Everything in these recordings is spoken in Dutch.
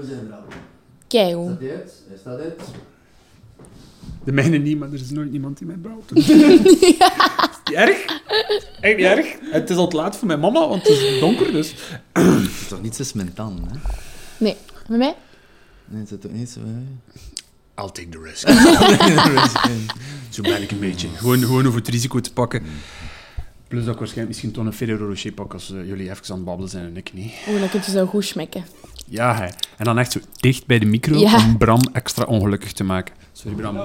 we zijn er al. Keigoed. Staat hij uit? Hij staat uit. De mijne niet, maar er is nooit iemand die mij. Is niet erg? Echt niet erg? Het is al te laat voor mijn mama, want het is donker, dus... Het is toch niet zo hè? Nee. Met mij? Nee, het is toch niet zo... I'll take the risk. Zo ben ik een beetje. Gewoon, gewoon over het risico te pakken. Plus dat ik waarschijnlijk misschien toch een Ferrero Rocher pak als eh, jullie even aan het babbelen zijn en ik niet. Oeh, dan kun je zo goed schmekken. Ja, hè. En dan echt zo dicht bij de micro Ja. om Bram extra ongelukkig te maken. Sorry, Bram.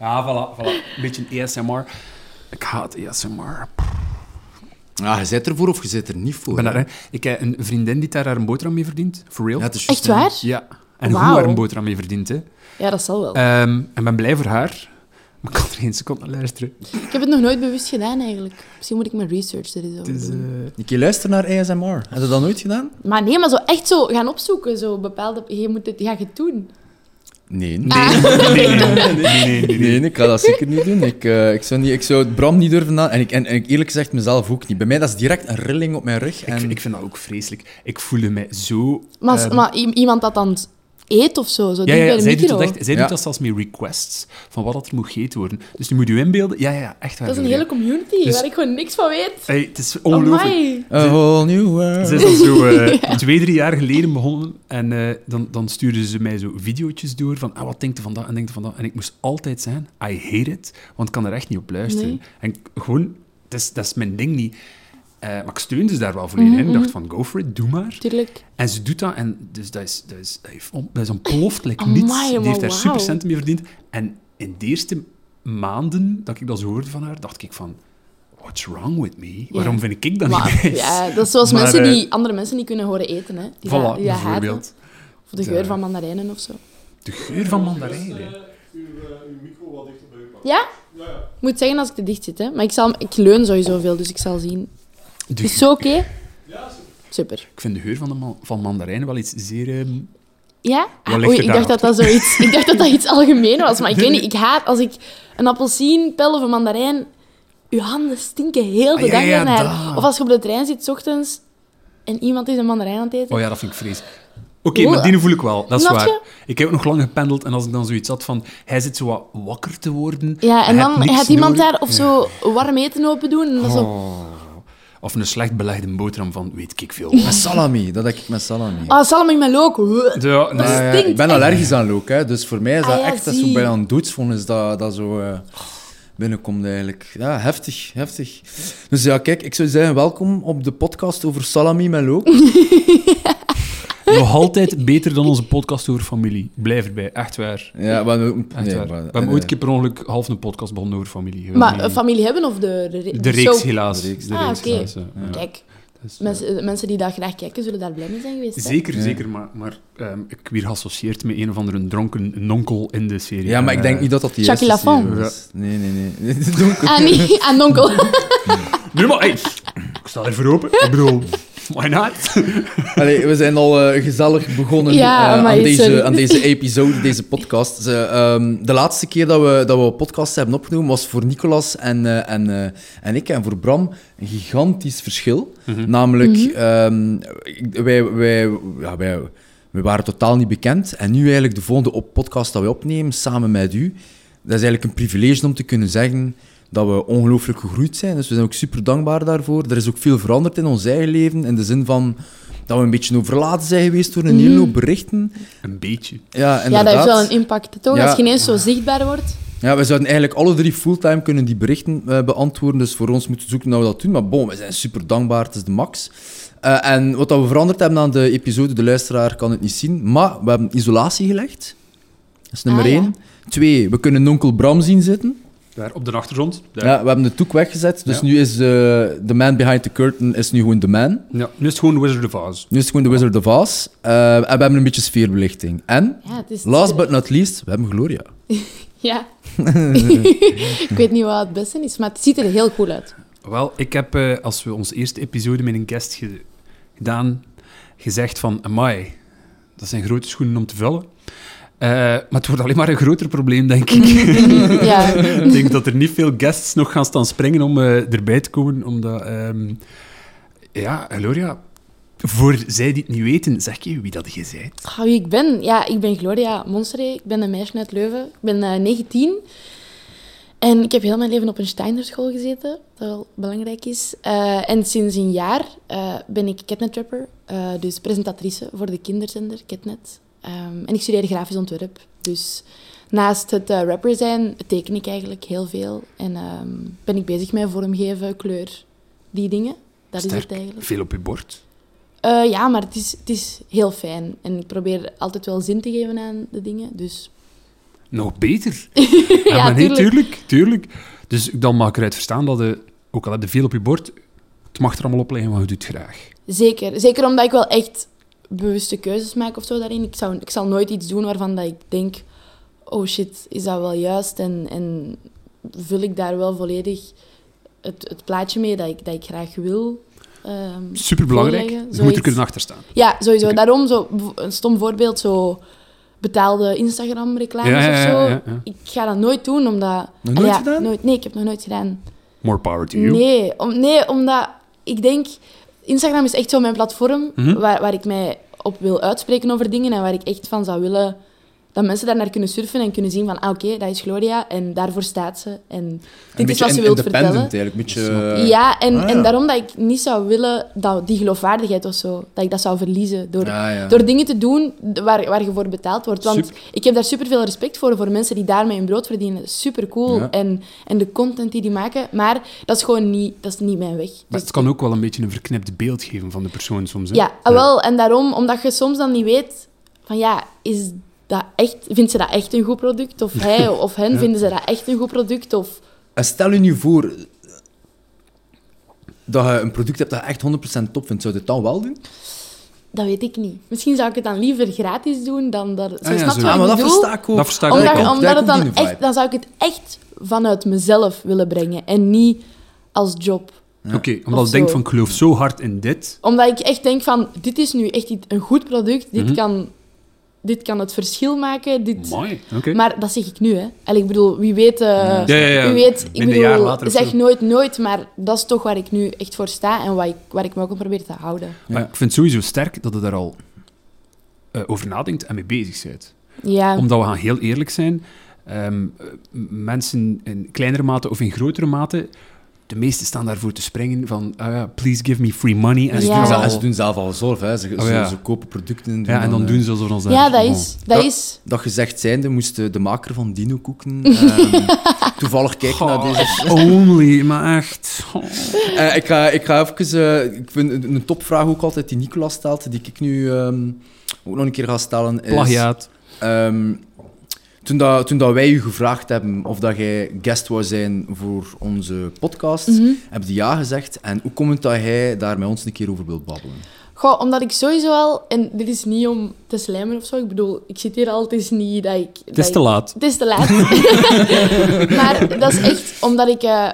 Ja, voilà, voilà. Een beetje ASMR. Ik haat ASMR. Ah, je zit ervoor of je zit er niet voor? Ik, daar, hè. ik heb een vriendin die daar haar boterham mee verdient. For real. Ja, Echt waar? Ja. En hoe haar een boterham mee verdient, hè. Ja, dat zal wel. Ehm, en ben blij voor haar. Maar ik kan er geen seconde naar luisteren. Ik heb het nog nooit bewust gedaan, eigenlijk. Misschien moet ik mijn research er eens over doen. luister naar ASMR. Heb je dat nooit gedaan? Maar nee, maar zo echt zo gaan opzoeken, zo bepaalde... Je moet het, ga je het doen. Nee. Nee, nee, nee, nee, nee, nee, nee. Nee, ik ga dat zeker niet doen. Ik, eh, ik, zou, niet, ik zou het Bram niet durven aan. En ik, en, en ik eerlijk gezegd mezelf ook niet. Bij mij dat is direct een rilling op mijn rug. En... Ik, ik vind dat ook vreselijk. Ik voelde mij zo... Maar, ehm, maar iemand dat dan eet of zo, zo Ja, ja, bij de zij doet micro. dat, echt, zij Ja. doet dat zelfs met requests van wat dat er moet gegeten worden. Dus nu moet je inbeelden. Ja, ja, echt waar. Dat is een hele community Dus- waar ik gewoon niks van weet. Hey, het is ongelooflijk. A whole new world. Ze is al zo eh, twee, drie jaar geleden begonnen. En eh, dan, dan stuurden ze mij zo video's door van ah, wat denkt je van dat en denkt je van dat. En ik moest altijd zijn, I hate it, want ik kan er echt niet op luisteren. Nee. En gewoon, dat is, dat is mijn ding niet. Eh, maar ik steunde ze daar wel volledig Mhm, in. Ik dacht van, go for it, doe maar. Tuurlijk. En ze doet dat en dus dat is, dat is, dat heeft on- dat is ontploft, like Amai, niets. Die heeft daar wauw. super centen mee verdiend. En in de eerste maanden dat ik dat zo hoorde van haar, dacht ik van, what's wrong with me? Waarom vind ik dat Maar, niet nice? ja, dat is zoals Maar, mensen eh, die andere mensen niet kunnen horen eten. Hè. Die Voilà, die dat haten. bijvoorbeeld. Of de geur van mandarijnen of zo. De geur van mandarijnen. Uw, eh, uw micro wat dichter bij u pakken. Ja? Ja, ja. Ik moet zeggen als ik te dicht zit. Hè. Maar ik, zal, ik leun sowieso veel, dus ik zal zien. De Is zo oké? Ja, super. Super. Ik vind de geur van, de man- van mandarijnen wel iets zeer... ehm, Ja? Wat Ah, oei, ik dacht dat dat zoiets... Ik dacht dat dat iets algemeen was, maar ik weet niet. Ik haat als ik een appelsien pel of een mandarijn... Uw handen stinken heel de Ah, dag ja. Of als je op de trein zit, 's ochtends, en iemand is een mandarijn aan het eten. Oh ja, dat vind ik vreselijk. Oké, maar die voel ik wel. Dat is Snap waar. je? Ik heb ook nog lang gependeld en als ik dan zoiets had van... Hij zit zo wat wakker te worden. Ja, en dan gaat iemand nodig. daar of zo warm eten open doen. En zo... Of een slecht belegde boterham van weet ik veel. Met salami, dat heb ik met salami. Ah, salami met look. Ja. Dat Ja, stinkt ik ben echt. allergisch aan look, hè, dus voor mij is dat Ah, ja, echt dat is zo bijna een doodsvonnis dat, dat zo eh, binnenkomt eigenlijk. Ja, heftig, heftig. Dus ja, kijk, ik zou zeggen welkom op de podcast over salami met look. Nog altijd beter dan onze podcast over familie. Blijf erbij, echt waar. Ja, maar, nee, Echt waar. maar- We hebben eh, ooit een keer per ongeluk half een podcast begonnen over familie. Maar familie hebben of de... De, De de reeks, helaas. De reeks. De Ah, reeks, oké. helaas, ja. Ja. Kijk, Dus, mensen, mensen die dat graag kijken, zullen daar blij mee zijn geweest. Zeker, zeker. Maar, maar ehm, ik weer geassocieerd met een of andere dronken nonkel in de serie. Ja, maar ik En, denk eh, niet dat dat die Jacques eerste Lafont. Nee, nee, nee. Donker. Ah, nee, aan onkel. Nee, maar hey, ik sta ervoor open. Ik bedoel, why not? Allee, we zijn al eh, gezellig begonnen Ja, eh, aan, deze, aan deze episode, deze podcast. Ze, ehm, de laatste keer dat we, dat we een podcast hebben opgenomen was voor Nicolas en, eh, en, eh, en ik. En voor Bram een gigantisch verschil. Namelijk, ehm, ik- wij, wij, ja, wij, wij waren totaal niet bekend. En nu eigenlijk de volgende op podcast dat we opnemen, samen met u. Dat is eigenlijk een privilege om te kunnen zeggen dat we ongelooflijk gegroeid zijn. Dus we zijn ook super dankbaar daarvoor. Er is ook veel veranderd in ons eigen leven, in de zin van dat we een beetje overladen zijn geweest door een hele hoop berichten. Een beetje. Ja, Ja, dat heeft wel een impact, toch? Ja. Als je ineens zo zichtbaar wordt. Ja, we zouden eigenlijk alle drie fulltime kunnen die berichten eh, beantwoorden. Dus voor ons moeten we zoeken naar we dat doen. Maar bon, we zijn super dankbaar. Het is de max. Eh, en wat dat we veranderd hebben aan de episode, de luisteraar kan het niet zien. Maar we hebben isolatie gelegd. Dat is nummer Ah, ja. één. Twee, we kunnen onkel Bram zien zitten. Daar op de achtergrond. Daar. Ja, we hebben de toek weggezet. Dus Ja. nu is de man behind the curtain is nu gewoon de man. Ja, nu is het gewoon Wizard of Oz. Nu is het gewoon de Wizard of Oz. Eh, en we hebben een beetje sfeerbelichting. En, is... last but not least, we hebben Gloria. Ja. ik weet niet wat het beste is, maar het ziet er heel cool uit. Wel, ik heb, eh, als we onze eerste episode met een guest ge- gedaan, gezegd van, amai, dat zijn grote schoenen om te vullen. Eh, maar het wordt alleen maar een groter probleem, denk ik. Ja. ik denk dat er niet veel guests nog gaan staan springen om eh, erbij te komen, omdat... ehm, ja, Gloria, Voor zij die het niet weten, zeg je wie dat je bent. Ah, wie ik ben? Ja, ik ben Gloria Monsteré. Ik ben een meisje uit Leuven. Ik ben eh, 19. En ik heb heel mijn leven op een Steinerschool gezeten, dat wel belangrijk is. Eh, en sinds een jaar eh, ben ik Catnet-rapper, eh, dus presentatrice voor de kinderzender Catnet. Ehm, en ik studeer grafisch ontwerp. Dus naast het eh, rapper zijn teken ik eigenlijk heel veel. En ehm, ben ik bezig met vormgeven, kleur, die dingen. Dat is het eigenlijk. Veel op je bord. Eh, ja, maar het is, het is heel fijn. En ik probeer altijd wel zin te geven aan de dingen. Dus Nog beter. ja, Ja, maar nee, tuurlijk. tuurlijk, tuurlijk. Dus dan mag ik eruit verstaan dat je, ook al heb je veel op je bord, het mag er allemaal op liggen, maar je doet het graag. zeker. Zeker omdat ik wel echt bewuste keuzes maak of zo daarin. Ik, zou, ik zal nooit iets doen waarvan dat ik denk... Oh shit, is dat wel juist? En, en vul ik daar wel volledig het, het plaatje mee dat ik, dat ik graag wil? ehm, Superbelangrijk. Je moet er kunnen achter staan. Ja, sowieso. Daarom, zo, een stom voorbeeld, zo betaalde Instagram-reclames Ja, of zo. ja, ja. Ik ga dat nooit doen, omdat... Nog nooit Ja, gedaan? Nooit, nee, ik heb nog nooit gedaan. More power to you. Nee, om, nee, omdat ik denk... Instagram is echt zo mijn platform Mhm. waar, waar ik mij op wil uitspreken over dingen en waar ik echt van zou willen dat mensen daar naar kunnen surfen en kunnen zien van, ah, oké, dat is Gloria en daarvoor staat ze. En dit is wat ze wilt vertellen. eigenlijk. Een beetje, ja, en, ah, ja. en daarom dat ik niet zou willen dat die geloofwaardigheid of zo, dat ik dat zou verliezen door, ja. door dingen te doen waar, waar je voor betaald wordt. Want Super. ik heb daar super veel respect voor, voor mensen die daarmee hun brood verdienen. Super cool. Ja. En, en de content die die maken. Maar dat is gewoon niet, dat is niet mijn weg. Maar Dus het kan ook wel een beetje een verknipt beeld geven van de persoon soms. Hè? ja, ah, wel. En daarom, omdat je soms dan niet weet van ja, is dat echt, vindt ze dat echt een goed product? Of hij of hen, Ja. vinden ze dat echt een goed product? Of En stel je nu voor dat je een product hebt dat je echt 100% top vindt, zou je het dan wel doen? dat weet ik niet. Misschien zou ik het dan liever gratis doen dan dat. Zo, Ah ja, snap zo. je Ja, wat maar dat versta ik ook. Dat versta ik Omdat, ook- omdat dat het dan echt, dan zou ik het echt vanuit mezelf willen brengen en niet als job. Oké, omdat ik denk van, ik geloof zo hard in dit. Omdat ik echt denk van, dit is nu echt iets- een goed product, dit, Mhm. kan, dit kan het verschil maken. Dit... Mooi, oké. Maar dat zeg ik nu, hè. Allee, ik bedoel, wie weet... eh, Ja, ja, ja. Wie weet, ik een jaar bedoel, later zeg zo. nooit nooit, maar dat is toch waar ik nu echt voor sta en waar ik, waar ik me ook op probeer te houden. Maar ik vind het sowieso sterk dat je daar al eh, over nadenkt en mee bezig bent. Ja, Omdat we gaan heel eerlijk zijn, ehm, eh, mensen in kleinere mate of in grotere mate, de meesten staan daarvoor te springen van, ah ja, please give me free money. En ze ze, Ja. doen zelf, al- en ze doen zelf al. Hè. Ze, Oh, ze, ja. ze kopen producten. ja, en dan eh, doen ze alsof ons ja dat oh. is... Dat Dat- is... Dat gezegd zijnde, moest de, de maker van Dino Koeken ehm, toevallig kijken naar Oh, deze... only, maar echt. Oh. Eh, ik, ga, ik ga even... eh, ik vind een, een topvraag ook altijd die Nicolas stelt, die ik nu ehm, ook nog een keer ga stellen, is... Plagiaat. Ehm, toen, dat, toen dat wij u gevraagd hebben of dat jij guest wou zijn voor onze podcast, Mhm. heb je ja gezegd. En hoe komt het dat jij daar met ons een keer over wilt babbelen? Goh, omdat ik sowieso al... En dit is niet om te slijmen of zo. Ik bedoel, ik zit hier al, het is niet dat ik... Het is te ik- laat. Het is te laat. maar dat is echt omdat ik eh,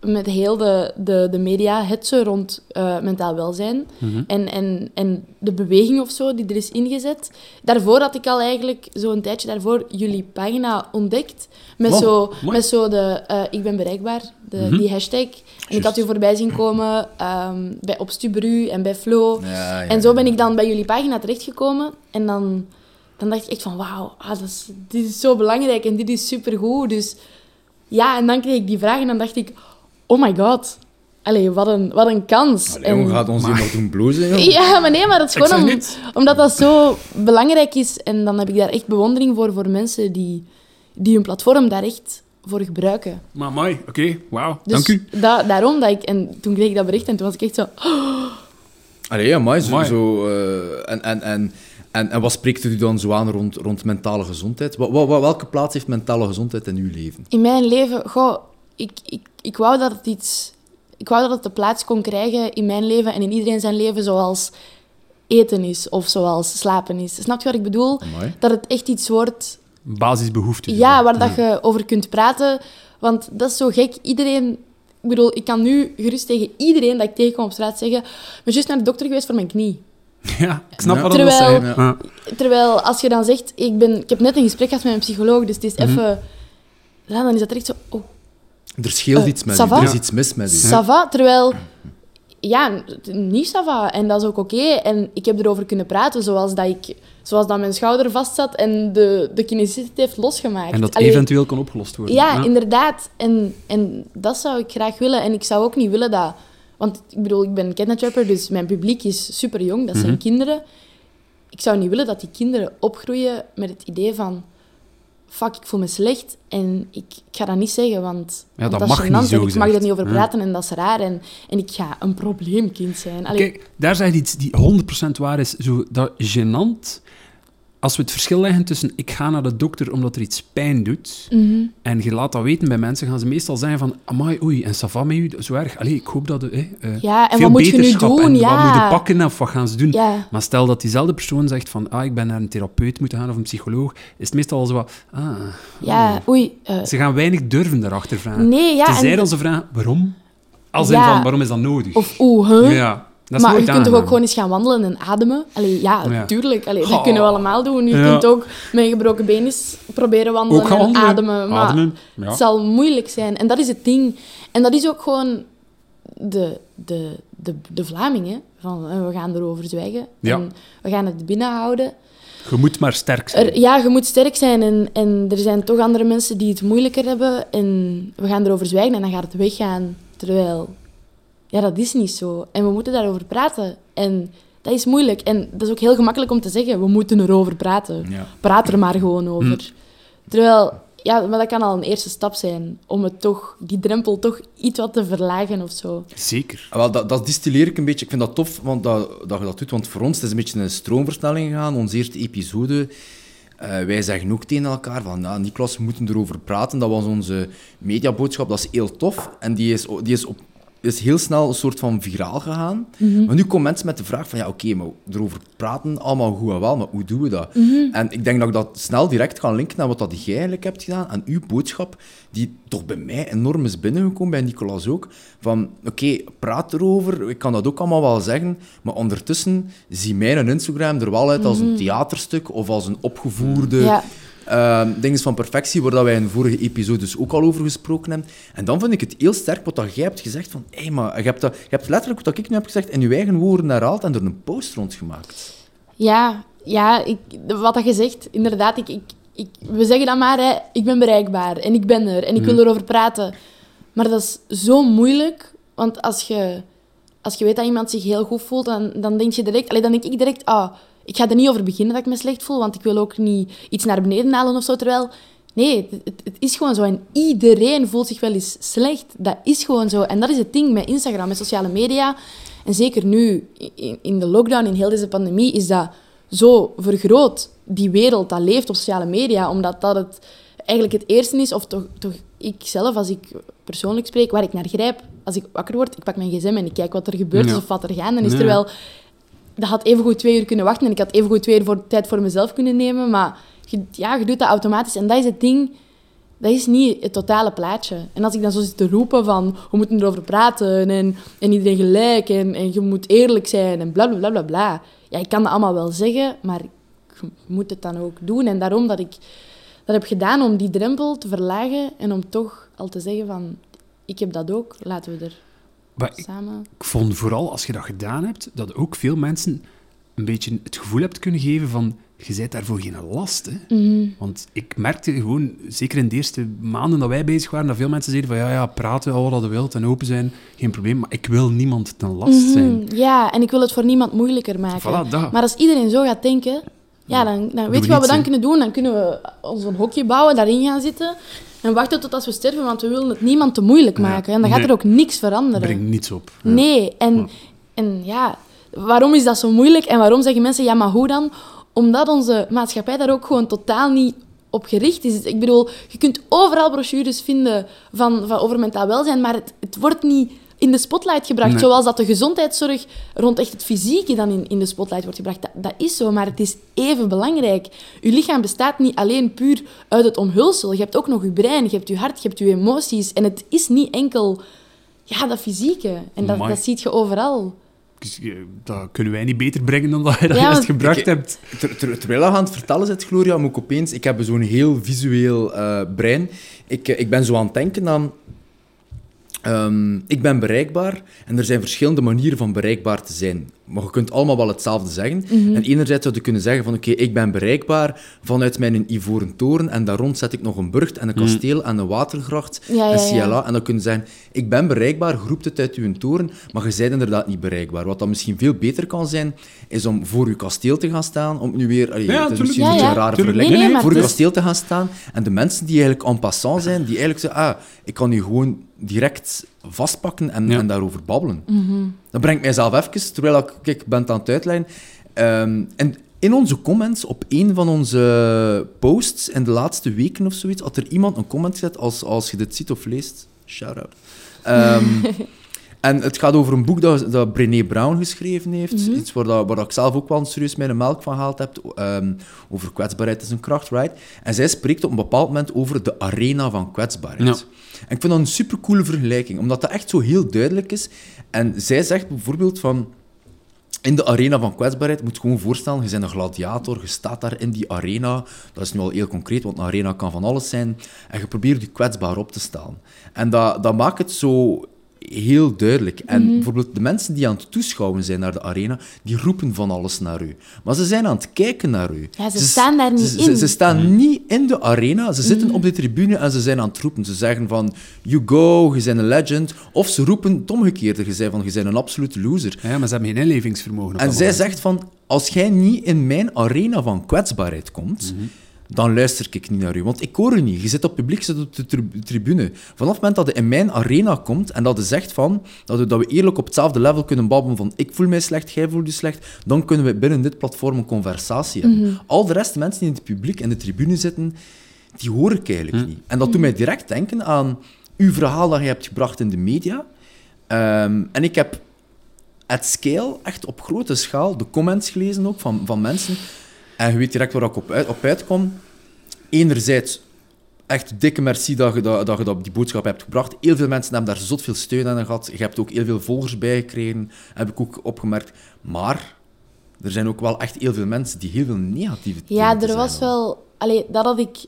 met heel de, de, de media, het zo rond eh, mentaal welzijn Mhm. en, en, en de beweging of zo die er is ingezet. Daarvoor had ik al eigenlijk, zo een tijdje daarvoor, jullie pagina ontdekt. Met, zo, mooi. met zo de eh, ik ben bereikbaar, de, Mhm. die hashtag. En ik had u voorbij zien komen ehm, bij op Stubru en bij Flo. Ja, ja, En zo ben ik dan bij jullie pagina terechtgekomen. En dan, dan dacht ik echt van, wauw, ah, dat is, dit is zo belangrijk en dit is supergoed. Dus ja, en dan kreeg ik die vraag en dan dacht ik, oh my god. Allee, wat een, wat een kans. Allee, jongen, En- gaat ons hier nog doen blozen, joh? ja, maar nee, maar dat is gewoon om- omdat dat zo belangrijk is. En dan heb ik daar echt bewondering voor, voor mensen die, die hun platform daar echt voor gebruiken. Maar mooi, oké, wauw, Dus dank u. da- daarom dat ik... En toen kreeg ik dat bericht en toen was ik echt zo... Allee, ja, maar zo... Zo eh, en, en, en, en, en wat spreekt u dan zo aan rond, rond mentale gezondheid? Wat, wat, welke plaats heeft mentale gezondheid in uw leven? In mijn leven, goh, ik, ik, ik wou dat het iets... Ik wou dat het de plaats kon krijgen in mijn leven en in iedereen zijn leven zoals eten is of zoals slapen is. Snap je wat ik bedoel? Amai. Dat het echt iets wordt Basisbehoeften. Ja, waar dat je over kunt praten. Want dat is zo gek. Iedereen... Ik bedoel, ik kan nu gerust tegen iedereen dat ik tegenkom op straat zeggen... Ik ben juist naar de dokter geweest voor mijn knie. Ja, ik snap Ja. wat dat wil Terwijl- zeggen. Ja. Terwijl als je dan zegt... Ik, ben, ik heb net een gesprek gehad met mijn psycholoog, dus het is Mhm. even... Ja, dan is dat echt zo... Oh, Er scheelt Eh, iets met u, va? er is iets mis met u. ça va. Terwijl ja, niet Sava. En dat is ook oké. En ik heb erover kunnen praten zoals dat, ik, zoals dat mijn schouder vast zat en de, de kinesist het heeft losgemaakt. En dat Allee, eventueel kan opgelost worden. Ja, inderdaad. En, en dat zou ik graag willen. En ik zou ook niet willen dat... Want ik bedoel, ik ben kidnapper, dus mijn publiek is super jong. Dat zijn Mhm. kinderen. Ik zou niet willen dat die kinderen opgroeien met het idee van... Fuck, ik voel me slecht en ik, ik ga dat niet zeggen, want, Ja, want dat is mag gênant niet, en ik mag er niet over Ja. praten en dat is raar. En, en ik ga een probleemkind zijn. Allee, Kijk, daar zeg je iets die 100% waar is. Zo, dat gênant. Als we het verschil leggen tussen ik ga naar de dokter omdat er iets pijn doet mhm. en je laat dat weten bij mensen, gaan ze meestal zeggen van amai, oei, en ça va met u? Zo erg. Allee, ik hoop dat... eh, eh, Ja, en veel wat moet je nu doen? En wat Ja. moet je pakken of wat gaan ze doen? Ja, Maar stel dat diezelfde persoon zegt van ah, ik ben naar een therapeut moeten gaan of een psycholoog, is het meestal al zo wat... Ah, ja, oei. eh, Ze gaan weinig durven daarachter vragen. nee, ja. Tenzij en- dat ze vragen, waarom? Als in Ja. van, waarom is dat nodig? Of oeh, huh? Ja, maar je kunt toch ook gewoon eens gaan wandelen en ademen? Allee, ja, Ja. tuurlijk. Allee, dat kunnen we allemaal doen. Je Ja. kunt ook met een gebroken been eens proberen wandelen en wandelen. ademen. Maar Ademen, ja. het zal moeilijk zijn. En dat is het ding. En dat is ook gewoon de, de, de, de Vlamingen. Van, eh, we gaan erover zwijgen. En we gaan het binnenhouden. Je moet maar sterk zijn. Er, ja, je moet sterk zijn. En, en er zijn toch andere mensen die het moeilijker hebben. En we gaan erover zwijgen en dan gaat het weggaan. Terwijl, ja, dat is niet zo. En we moeten daarover praten. En dat is moeilijk. En dat is ook heel gemakkelijk om te zeggen, we moeten erover praten. Ja. Praat er maar gewoon over. Terwijl, ja, maar dat kan al een eerste stap zijn. Om het toch, die drempel toch iets wat te verlagen of zo. Zeker. Ah, Wel, dat, dat distilleer ik een beetje. Ik vind dat tof want dat, dat je dat doet, want voor ons het is een beetje een stroomversnelling gegaan. Onze eerste episode, eh, wij zeggen ook tegen elkaar van, nou, Niklas, we moeten erover praten. Dat was onze mediaboodschap, dat is heel tof. En die is, die is, op, is heel snel een soort van viraal gegaan. Maar nu komen mensen met de vraag van, ja, oké, maar erover praten, allemaal goed en wel, maar hoe doen we dat? En ik denk dat ik dat snel direct kan linken naar wat dat jij eigenlijk hebt gedaan, aan uw boodschap, die toch bij mij enorm is binnengekomen, bij Nicolas ook, van, oké, praat erover, ik kan dat ook allemaal wel zeggen, maar ondertussen zie mijn Instagram er wel uit als een theaterstuk of als een opgevoerde... Ja. Ehm dingen van perfectie, waar dat wij in vorige episodes ook al over gesproken hebben. En dan vind ik het heel sterk wat dat jij hebt gezegd van, hé, maar je hebt, dat, je hebt letterlijk wat ik nu heb gezegd in je eigen woorden herhaald en er een post rond gemaakt. Ja, ja ik, wat dat je zegt, inderdaad. Ik, ik, ik, we zeggen dan maar, hè, ik ben bereikbaar en ik ben er en ik wil erover praten. Maar dat is zo moeilijk, want als je, als je weet dat iemand zich heel goed voelt, dan, dan denk je direct, allee, dan denk ik direct, ah, ik ga er niet over beginnen dat ik me slecht voel, want ik wil ook niet iets naar beneden halen of zo. Terwijl, nee, het, het- is gewoon zo. En iedereen voelt zich wel eens slecht. Dat is gewoon zo. En dat is het ding met Instagram, met sociale media. En zeker nu, in, in de lockdown, in heel deze pandemie, is dat zo vergroot. Die wereld, dat leeft op sociale media, omdat dat het eigenlijk het eerste is, of toch, toch ik zelf, als ik persoonlijk spreek, waar ik naar grijp. Als ik wakker word, ik pak mijn gsm en ik kijk wat er gebeurt Ja. is of wat er gaan. Dan is er wel... Dat had evengoed twee uur kunnen wachten en ik had evengoed twee uur voor, tijd voor mezelf kunnen nemen. Maar je, ja, je doet dat automatisch. En dat is het ding, dat is niet het totale plaatje. En als ik dan zo zit te roepen van, we moeten erover praten en, en iedereen gelijk en, en je moet eerlijk zijn en bla bla bla bla bla. Ja, ik kan dat allemaal wel zeggen, maar je moet het dan ook doen. En daarom dat ik dat heb gedaan om die drempel te verlagen en om toch al te zeggen van, ik heb dat ook, laten we er Maar ik, samen... ik vond vooral als je dat gedaan hebt, dat ook veel mensen een beetje het gevoel hebt kunnen geven van je bent daarvoor geen last. Hè? Mhm. Want ik merkte gewoon, zeker in de eerste maanden dat wij bezig waren, dat veel mensen zeiden van ja, ja praten al wat je wilt en open zijn, geen probleem. Maar ik wil niemand ten last zijn. Mhm, Ja, en ik wil het voor niemand moeilijker maken. Voilà. Maar als iedereen zo gaat denken, ja, dan, dan weet we je wat we dan kunnen doen? Dan kunnen we ons een hokje bouwen, daarin gaan zitten en wachten tot als we sterven, want we willen het niemand te moeilijk maken. En dan gaat Nee. er ook niks veranderen. Brengt niets op. Nee, en en ja, waarom is dat zo moeilijk en waarom zeggen mensen, ja, maar hoe dan? Omdat onze maatschappij daar ook gewoon totaal niet op gericht is. Ik bedoel, je kunt overal brochures vinden van, van over mentaal welzijn, maar het, het wordt niet in de spotlight gebracht. Nee. Zoals dat de gezondheidszorg rond echt het fysieke dan in, in de spotlight wordt gebracht. Dat, dat is zo, maar het is even belangrijk. Je lichaam bestaat niet alleen puur uit het omhulsel. Je hebt ook nog je brein, je hebt je hart, je hebt je emoties. En het is niet enkel ja, dat fysieke. En dat, dat zie je overal. Dus, eh, dat kunnen wij niet beter brengen dan dat je dat Ja, juist gebracht Ik- hebt. Ter, ter- terwijl je aan het vertellen zit, Gloria, moet ik opeens... Ik heb zo'n heel visueel eh, brein. Ik, eh, ik ben zo aan het denken aan... Ehm, ik ben bereikbaar en er zijn verschillende manieren van bereikbaar te zijn. Maar je kunt allemaal wel hetzelfde zeggen. Mhm. En enerzijds zou je kunnen zeggen van oké, ik ben bereikbaar vanuit mijn ivoren toren en daar rond zet ik nog een burcht en een kasteel en een watergracht Ja, ja, en ja. CLA. En dan kun je zeggen, ik ben bereikbaar, roept het uit uw toren, maar je bent inderdaad niet bereikbaar. Wat dan misschien veel beter kan zijn, is om voor uw kasteel te gaan staan, om nu weer... allee, Ja, het is tuurlijk. misschien Ja, een beetje ja. een rare Tuurlijk. vergelijking. Nee, nee, maar voor uw is- kasteel te gaan staan en de mensen die eigenlijk en passant zijn, die eigenlijk zeggen, ah, ik kan nu gewoon direct vastpakken en, Ja. en daarover babbelen. Dat brengt mijzelf even, terwijl ik, kijk, ben het aan het uitlijnen. Ehm, en in onze comments op een van onze posts in de laatste weken of zoiets, had er iemand een comment gezet, als, als je dit ziet of leest, shout-out. Ehm, en het gaat over een boek dat, dat Brené Brown geschreven heeft. Iets waar, dat, waar dat ik zelf ook wel serieus mijn melk van gehaald heb. ehm, over kwetsbaarheid is een kracht, right? En zij spreekt op een bepaald moment over de arena van kwetsbaarheid. Ja. En ik vind dat een supercoole vergelijking, omdat dat echt zo heel duidelijk is. En zij zegt bijvoorbeeld van... In de arena van kwetsbaarheid moet je gewoon voorstellen, je bent een gladiator, je staat daar in die arena. Dat is nu al heel concreet, want een arena kan van alles zijn. En je probeert je kwetsbaar op te stellen. En dat, dat maakt het zo heel duidelijk. En bijvoorbeeld de mensen die aan het toeschouwen zijn naar de arena, die roepen van alles naar u. Maar ze zijn aan het kijken naar u. Ja, ze staan daar niet ze, in. Ze, ze staan niet in de arena, ze zitten op de tribune en ze zijn aan het roepen. Ze zeggen van, you go, je bent een legend. Of ze roepen het omgekeerde, je zei van, je bent een absolute loser. Ja, maar ze hebben geen inlevingsvermogen. En zij moment. zegt van, als jij niet in mijn arena van kwetsbaarheid komt, dan luister ik niet naar u. Want ik hoor u niet. Je zit op publiek, je zit op de tri- tribune. Vanaf het moment dat je in mijn arena komt en dat je zegt van, dat we, dat we eerlijk op hetzelfde level kunnen babbelen van ik voel mij slecht, jij voelt je slecht, dan kunnen we binnen dit platform een conversatie hebben. Al de rest, de mensen die in het publiek en de tribune zitten, die hoor ik eigenlijk niet. En dat doet mij direct denken aan uw verhaal dat je hebt gebracht in de media. Ehm, en ik heb at scale, echt op grote schaal, de comments gelezen ook van, van mensen. En je weet direct waar ik op, uit, op uitkom. Enerzijds, echt dikke merci dat je dat, dat je dat die boodschap hebt gebracht. Heel veel mensen hebben daar zot veel steun aan gehad. Je hebt ook heel veel volgers bij gekregen, heb ik ook opgemerkt. Maar er zijn ook wel echt heel veel mensen die heel veel negatieve Ja, er was wel... Allee, dat had ik...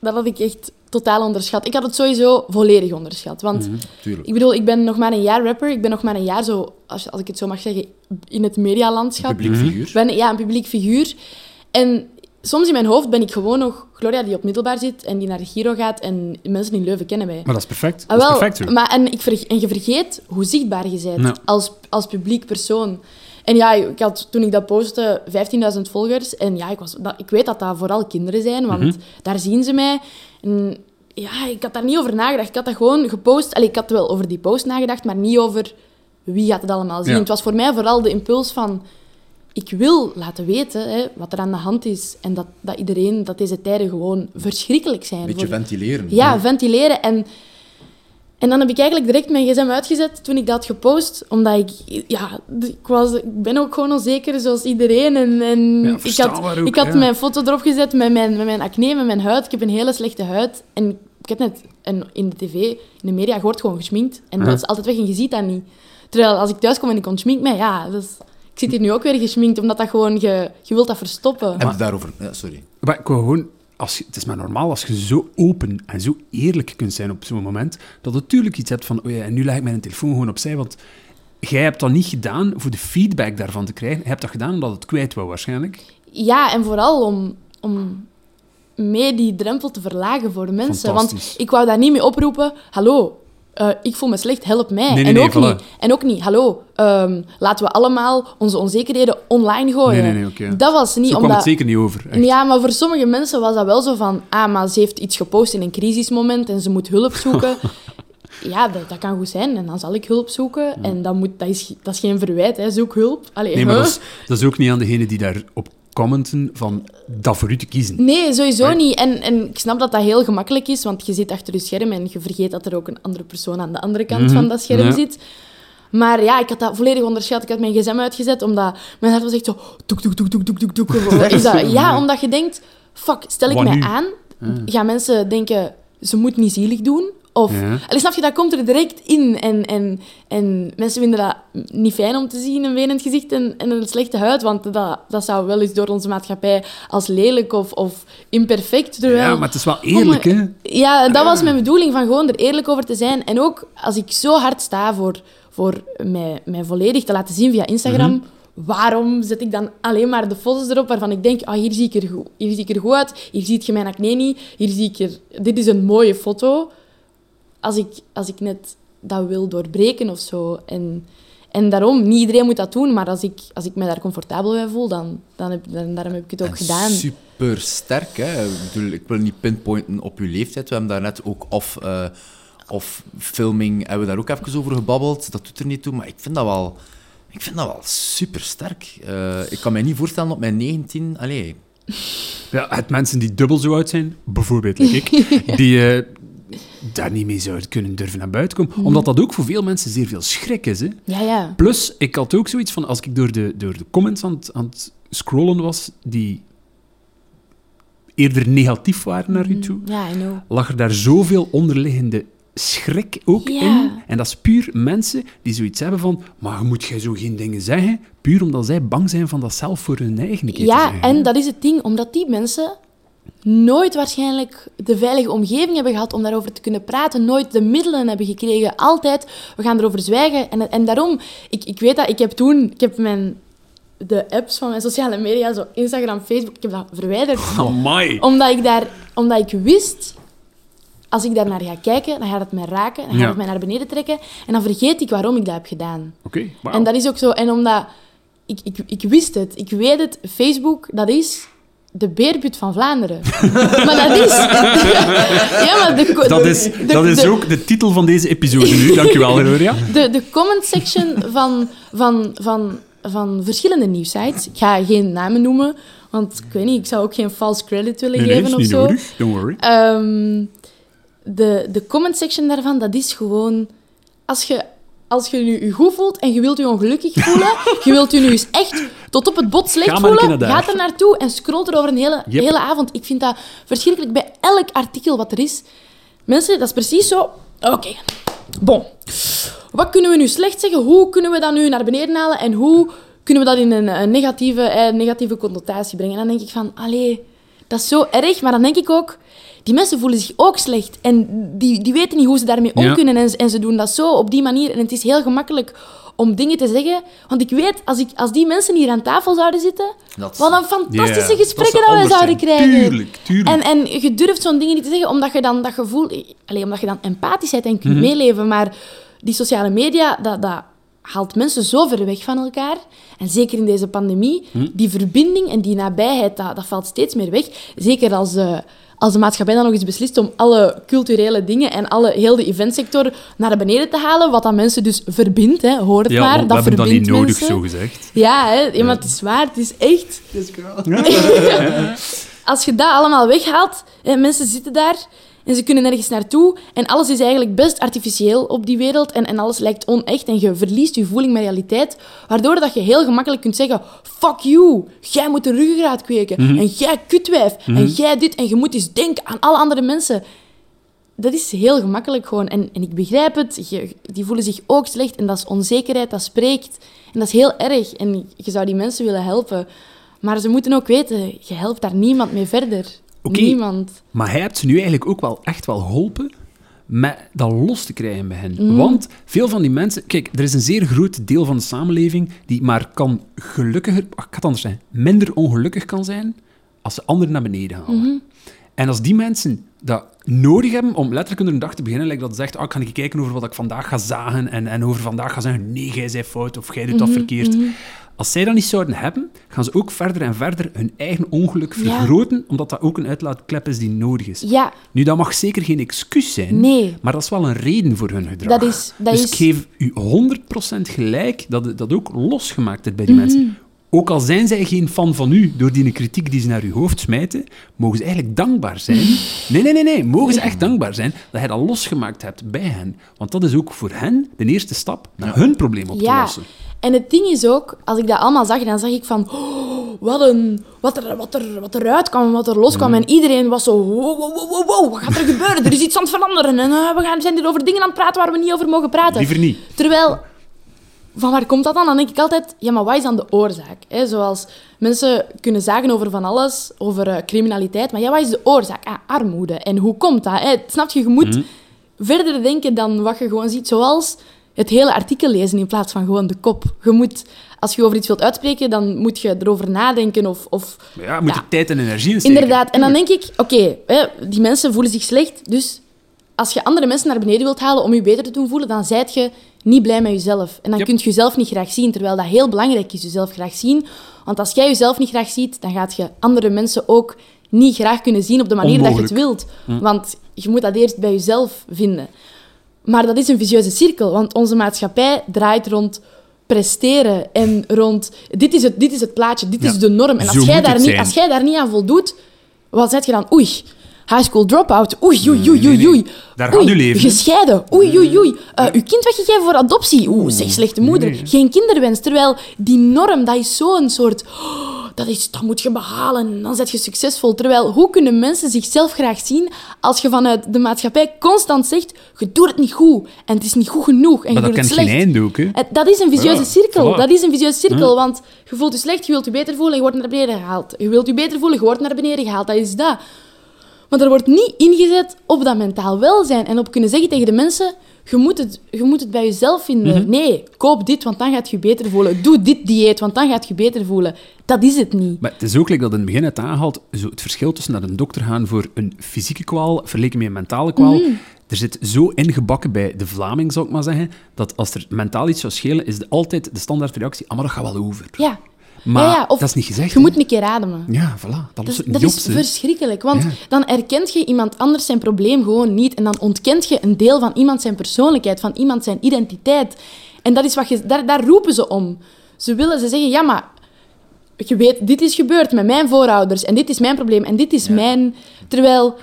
Dat had ik echt totaal onderschat. Ik had het sowieso volledig onderschat. Want. Tuurlijk. ik bedoel, ik ben nog maar een jaar rapper. Ik ben nog maar een jaar zo, als, als ik het zo mag zeggen, in het medialandschap. Publiek figuur. Ik ben ja, een publiek figuur. En soms in mijn hoofd ben ik gewoon nog Gloria die op middelbaar zit en die naar de Giro gaat en mensen in Leuven kennen mij. Maar dat is perfect. Ah, Dat is wel, perfect maar, en, ik ver- en je vergeet hoe zichtbaar je bent als, als publiek persoon. En ja, ik had, toen ik dat postte 15.000 volgers. En ja, ik, was, dat, ik weet dat dat vooral kinderen zijn, want Mhm. daar zien ze mij. En ja, ik had daar niet over nagedacht. Ik had dat gewoon gepost. Allee, ik had wel over die post nagedacht, maar niet over wie gaat het allemaal zien. Ja. Het was voor mij vooral de impuls van... Ik wil laten weten hè, wat er aan de hand is. En dat, dat iedereen, dat deze tijden gewoon verschrikkelijk zijn. Een beetje voor- ventileren. ja, ventileren. En, en dan heb ik eigenlijk direct mijn gsm uitgezet toen ik dat had gepost. Omdat ik... Ja, ik, was, ik ben ook gewoon onzeker, zoals iedereen. En, en Ja, ik had, ook, ik had ja. mijn foto erop gezet met mijn, met mijn acne, met mijn huid. Ik heb een hele slechte huid. En ik heb net en in de tv, in de media, je wordt gewoon geschminkt. En dat is altijd weg en je ziet dat niet. Terwijl als ik thuis kom en ik ontschmink mij, ja, dat is, ik zit hier nu ook weer geschminkt, omdat dat gewoon, je, je wilt dat verstoppen. Heb je daarover... Ja, sorry. Maar ik gewoon... Als je, het is maar normaal als je zo open en zo eerlijk kunt zijn op zo'n moment, dat je natuurlijk iets hebt van, oh ja, en nu leg ik mijn telefoon gewoon opzij, want jij hebt dat niet gedaan voor de feedback daarvan te krijgen. Je hebt dat gedaan omdat het kwijt wou, waarschijnlijk. Ja, en vooral om, om mee die drempel te verlagen voor mensen. Want ik wou daar niet mee oproepen, hallo, eh, ik voel me slecht, help mij. Nee, nee, en, nee, ook voilà. niet, en ook niet, hallo, ehm, laten we allemaal onze onzekerheden online gooien. Nee, nee, nee, oké. Dat was niet Zo kwam omdat... het zeker niet over. echt. Ja, maar voor sommige mensen was dat wel zo van... Ah, maar ze heeft iets gepost in een crisismoment en ze moet hulp zoeken. ja, dat, dat kan goed zijn. En dan zal ik hulp zoeken. En dat, moet, dat, is, dat is geen verwijt, hè. Zoek hulp. Allee, Nee, maar dat is, dat is ook niet aan degene die daarop commenten van dat voor u te kiezen. Nee, sowieso niet. En, en ik snap dat dat heel gemakkelijk is, want je zit achter je scherm en je vergeet dat er ook een andere persoon aan de andere kant Mhm, van dat scherm ja. zit. Maar ja, ik had dat volledig onderschat. Ik had mijn gsm uitgezet, omdat mijn hart was echt zo... Is dat, ja, omdat je denkt... Fuck, stel ik Wat mij nu? aan? Gaan mensen denken, ze moet niet zielig doen? Of, Ja. Allee, snap je, dat komt er direct in. En, en, en mensen vinden dat niet fijn om te zien, een wenend gezicht en, en een slechte huid. Want dat, dat zou wel eens door onze maatschappij als lelijk of, of imperfect. Terwijl, Ja, maar het is wel eerlijk, Oh, hè? Ja, dat was mijn bedoeling, van gewoon er eerlijk over te zijn. En ook als ik zo hard sta voor, voor mij, mij volledig te laten zien via Instagram, Mhm. waarom zet ik dan alleen maar de foto's erop waarvan ik denk, ah, hier, zie ik er goed, hier zie ik er goed uit, hier ziet je mijn acne niet, hier zie ik er... Dit is een mooie foto. Als ik, als ik net dat wil doorbreken of zo. En, en daarom, niet iedereen moet dat doen, maar als ik, als ik me daar comfortabel bij voel, dan, dan heb, dan, daarom heb ik het ook En gedaan. Super sterk, hè? Ik, bedoel, ik wil niet pinpointen op uw leeftijd. We hebben daar net ook off, eh, off filming hebben we daar ook even over gebabbeld. Dat doet er niet toe, maar ik vind dat wel, ik vind dat wel super sterk. ik kan mij niet voorstellen op mijn 19. Allee, Ja, het mensen die dubbel zo oud zijn, bijvoorbeeld like ik, die eh, daar niet mee zouden kunnen durven naar buiten komen. Mhm. Omdat dat ook voor veel mensen zeer veel schrik is. Hè? Ja, ja. Plus, ik had ook zoiets van, als ik door de, door de comments aan het, aan het scrollen was, die eerder negatief waren naar u toe, Ja, I know. lag er daar zoveel onderliggende schrik ook Ja. in. En dat is puur mensen die zoiets hebben van, maar moet jij zo geen dingen zeggen? Puur omdat zij bang zijn van dat zelf voor hun eigen keer te Ja, en dat is het ding, omdat die mensen nooit waarschijnlijk de veilige omgeving hebben gehad om daarover te kunnen praten, nooit de middelen hebben gekregen, altijd, we gaan erover zwijgen. En, en daarom, ik, ik weet dat, ik heb toen, ik heb mijn, de apps van mijn sociale media, zo Instagram, Facebook, ik heb dat verwijderd. Amai. Omdat ik, daar, omdat ik wist, als ik daar naar ga kijken, dan gaat het mij raken, dan gaat Ja. het mij naar beneden trekken, en dan vergeet ik waarom ik dat heb gedaan. Oké. En dat is ook zo. En omdat... Ik, ik, ik wist het. Ik weet het. Facebook, dat is de beerput van Vlaanderen. maar dat is... ja, maar de, Dat is, de- dat is de- ook de titel van deze episode nu. Dankjewel, Gloria. De, de comment section van, van, van, van verschillende nieuwsites. Ik ga geen namen noemen, want ik weet niet, ik zou ook geen false credit willen Nee, nee, geven is of niet zo. nodig. Don't worry. Ehm, de, de comment section daarvan, dat is gewoon... Als je, als je nu je goed voelt en je wilt je ongelukkig voelen, je wilt je nu eens echt tot op het bot slecht Ga voelen, ga er naartoe en scroll er over een hele, Yep. hele avond. Ik vind dat verschrikkelijk bij elk artikel wat er is. Mensen, dat is precies zo... Oké, bon. Wat kunnen we nu slecht zeggen? Hoe kunnen we dat nu naar beneden halen? En hoe kunnen we dat in een, een negatieve, eh, negatieve connotatie brengen? En dan denk ik van, allee, dat is zo erg. Maar dan denk ik ook, die mensen voelen zich ook slecht. En die, die weten niet hoe ze daarmee om Ja. kunnen. En, ze- en ze doen dat zo op die manier. En het is heel gemakkelijk om dingen te zeggen. Want ik weet, als, ik, als die mensen hier aan tafel zouden zitten, Dat- wat een fantastische gesprekken dat, we zouden krijgen. Tuurlijk, tuurlijk. En, en je durft zo'n dingen niet te zeggen, omdat je dan dat gevoel... Allee, omdat je dan empathisch bent en Mhm. kunt meeleven. Maar die sociale media, dat, dat haalt mensen zo ver weg van elkaar. En zeker in deze pandemie, Mhm. die verbinding en die nabijheid, dat, dat valt steeds meer weg. Zeker als de, als de maatschappij dan nog eens beslist om alle culturele dingen en alle, heel de eventsector naar beneden te halen, wat dat mensen dus verbindt, hè, hoor het ja, maar. dat we hebben dat niet verbindt nodig, mensen. zo gezegd. Ja, hè, ja, maar het is waar, het is echt... Als je dat allemaal weghaalt, en mensen zitten daar en ze kunnen nergens naartoe. En alles is eigenlijk best artificieel op die wereld. En, en alles lijkt onecht. En je verliest je voeling met realiteit, waardoor dat je heel gemakkelijk kunt zeggen fuck you, jij moet een ruggengraat kweken. En jij kutwijf. En jij dit. En je moet eens denken aan alle andere mensen. Dat is heel gemakkelijk gewoon. En, en ik begrijp het, je, die voelen zich ook slecht. En dat is onzekerheid, dat spreekt. En dat is heel erg. En je zou die mensen willen helpen. Maar ze moeten ook weten, je helpt daar niemand mee verder. Oké. Niemand. Maar hij hebt ze nu eigenlijk ook wel echt wel geholpen met dat los te krijgen bij hen. Mm. Want veel van die mensen... Kijk, er is een zeer groot deel van de samenleving die maar kan gelukkiger... ach, Ik ga het anders zeggen. Minder ongelukkig kan zijn als ze anderen naar beneden halen. Mhm. En als die mensen dat nodig hebben om letterlijk onder een dag te beginnen, like dat ze zegt, ah, ik ga een keer kijken over wat ik vandaag ga zagen en, en over vandaag ga zeggen, nee, jij zei fout of jij doet Mhm, dat verkeerd. Als zij dat niet zouden hebben, gaan ze ook verder en verder hun eigen ongeluk Ja. vergroten, omdat dat ook een uitlaatklep is die nodig is. Ja, Nu, dat mag zeker geen excuus zijn, nee. maar dat is wel een reden voor hun gedrag. Dat is... Dat dus is ik geef u 100% gelijk dat het dat ook losgemaakt is bij Mhm. die mensen. Ook al zijn zij geen fan van u door die kritiek die ze naar uw hoofd smijten, mogen ze eigenlijk dankbaar zijn. Nee, nee, nee, nee. Mogen ze echt dankbaar zijn dat jij dat losgemaakt hebt bij hen. Want dat is ook voor hen de eerste stap naar hun probleem op te Ja, lossen. en het ding is ook, als ik dat allemaal zag, dan zag ik van... "Oh, wat, een, wat, er, wat, er, wat eruit kwam en wat er loskwam. En iedereen was zo, wow, wow, wow, wow, wow, wat gaat er gebeuren? Er is iets aan het veranderen. En eh, we gaan, zijn hier over dingen aan het praten waar we niet over mogen praten. Liever niet. Terwijl, van waar komt dat dan? Dan denk ik altijd, ja, maar wat is dan de oorzaak? Hè? Zoals mensen kunnen zagen over van alles, over eh, criminaliteit, maar ja, wat is de oorzaak? Ah, armoede. En hoe komt dat? Hè? Snap je, je moet verder denken dan wat je gewoon ziet, zoals het hele artikel lezen in plaats van gewoon de kop. Je moet, als je over iets wilt uitspreken, dan moet je erover nadenken of... of ja, moet Ja. je tijd en energie in steken. Inderdaad. En dan denk ik, oké, die mensen voelen zich slecht, dus als je andere mensen naar beneden wilt halen om je beter te doen voelen, dan zijt je niet blij met jezelf. En dan Yep. kun je jezelf niet graag zien, terwijl dat heel belangrijk is, jezelf graag zien. Want als jij jezelf niet graag ziet, dan gaat je andere mensen ook niet graag kunnen zien op de manier dat je het wilt. Want je moet dat eerst bij jezelf vinden. Maar dat is een vicieuze cirkel, want onze maatschappij draait rond presteren en rond... Dit is het, dit is het plaatje, dit Ja. is de norm. En Zo als jij, daar niet, zijn. als jij daar niet aan voldoet, wat zeg je dan? Oei, high school dropout. Oei, oei, oei, oei, oei. Daar gaat uw leven. Gescheiden. Oei, oei, oei. Uh, uw kind weggegeven voor adoptie. Oeh, zeg, slechte moeder. nee. Geen kinderwens. Terwijl die norm, dat is zo'n soort... oh, dat, is, dat moet je behalen en dan zet je succesvol. Terwijl, hoe kunnen mensen zichzelf graag zien als je vanuit de maatschappij constant zegt je doet het niet goed en het is niet goed genoeg en Maar je dat doet het geen slecht. einde ook, hè. Het- Dat is een vicieuze Ja, cirkel. voilà. Dat is een vicieuze cirkel, want je voelt je slecht, je wilt je beter voelen en je wordt naar beneden gehaald. Je wilt je beter voelen, je wordt naar beneden gehaald. Dat is dat. Maar er wordt niet ingezet op dat mentaal welzijn en op kunnen zeggen tegen de mensen, je moet het, je moet het bij jezelf vinden. Mhm. Nee, koop dit, want dan gaat je beter voelen. Doe dit dieet, want dan gaat je je beter voelen. Dat is het niet. Maar het is ook, like dat in het begin het aangehaald, zo het verschil tussen naar een dokter gaan voor een fysieke kwaal vergeleken met een mentale kwaal. Mhm. Er zit zo ingebakken bij de Vlaming, zou ik maar zeggen, dat als er mentaal iets zou schelen, is de, altijd de standaardreactie, ah, maar dat gaat wel over. Ja. Maar ja, ja, of dat is niet gezegd. Je hè. moet een keer ademen. Ja, voilà. Dat het dat is verschrikkelijk, want Ja. dan erkent je iemand anders zijn probleem gewoon niet. En dan ontkent je een deel van iemand zijn persoonlijkheid, van iemand zijn identiteit. En dat is wat je, daar, daar roepen ze om. Ze willen, ze zeggen, ja, maar je weet, dit is gebeurd met mijn voorouders en dit is mijn probleem en dit is mijn... Terwijl,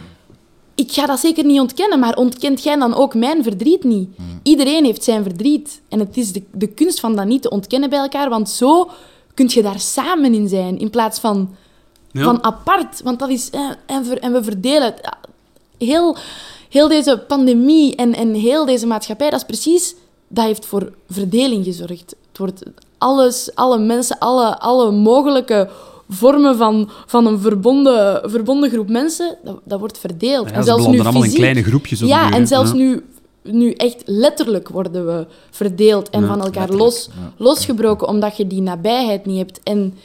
ik ga dat zeker niet ontkennen, maar ontkent jij dan ook mijn verdriet niet? Iedereen heeft zijn verdriet. En het is de, de kunst van dat niet te ontkennen bij elkaar, want zo kun je daar samen in zijn, in plaats van Ja. van apart. Want dat is... eh, En, ver- en we verdelen het. Ja, Heel, heel deze pandemie en, en heel deze maatschappij, dat is precies... Dat heeft voor verdeling gezorgd. Het wordt alles, alle mensen, alle, alle mogelijke vormen van, van een verbonden, verbonden groep mensen, dat, dat wordt verdeeld. Ja, en ze zelfs nu belanden allemaal in fysiek. kleine groepjes Ja, en zelfs Ja. nu, nu echt letterlijk worden we verdeeld en Ja, van elkaar los, ja. losgebroken, omdat je die nabijheid niet hebt. En,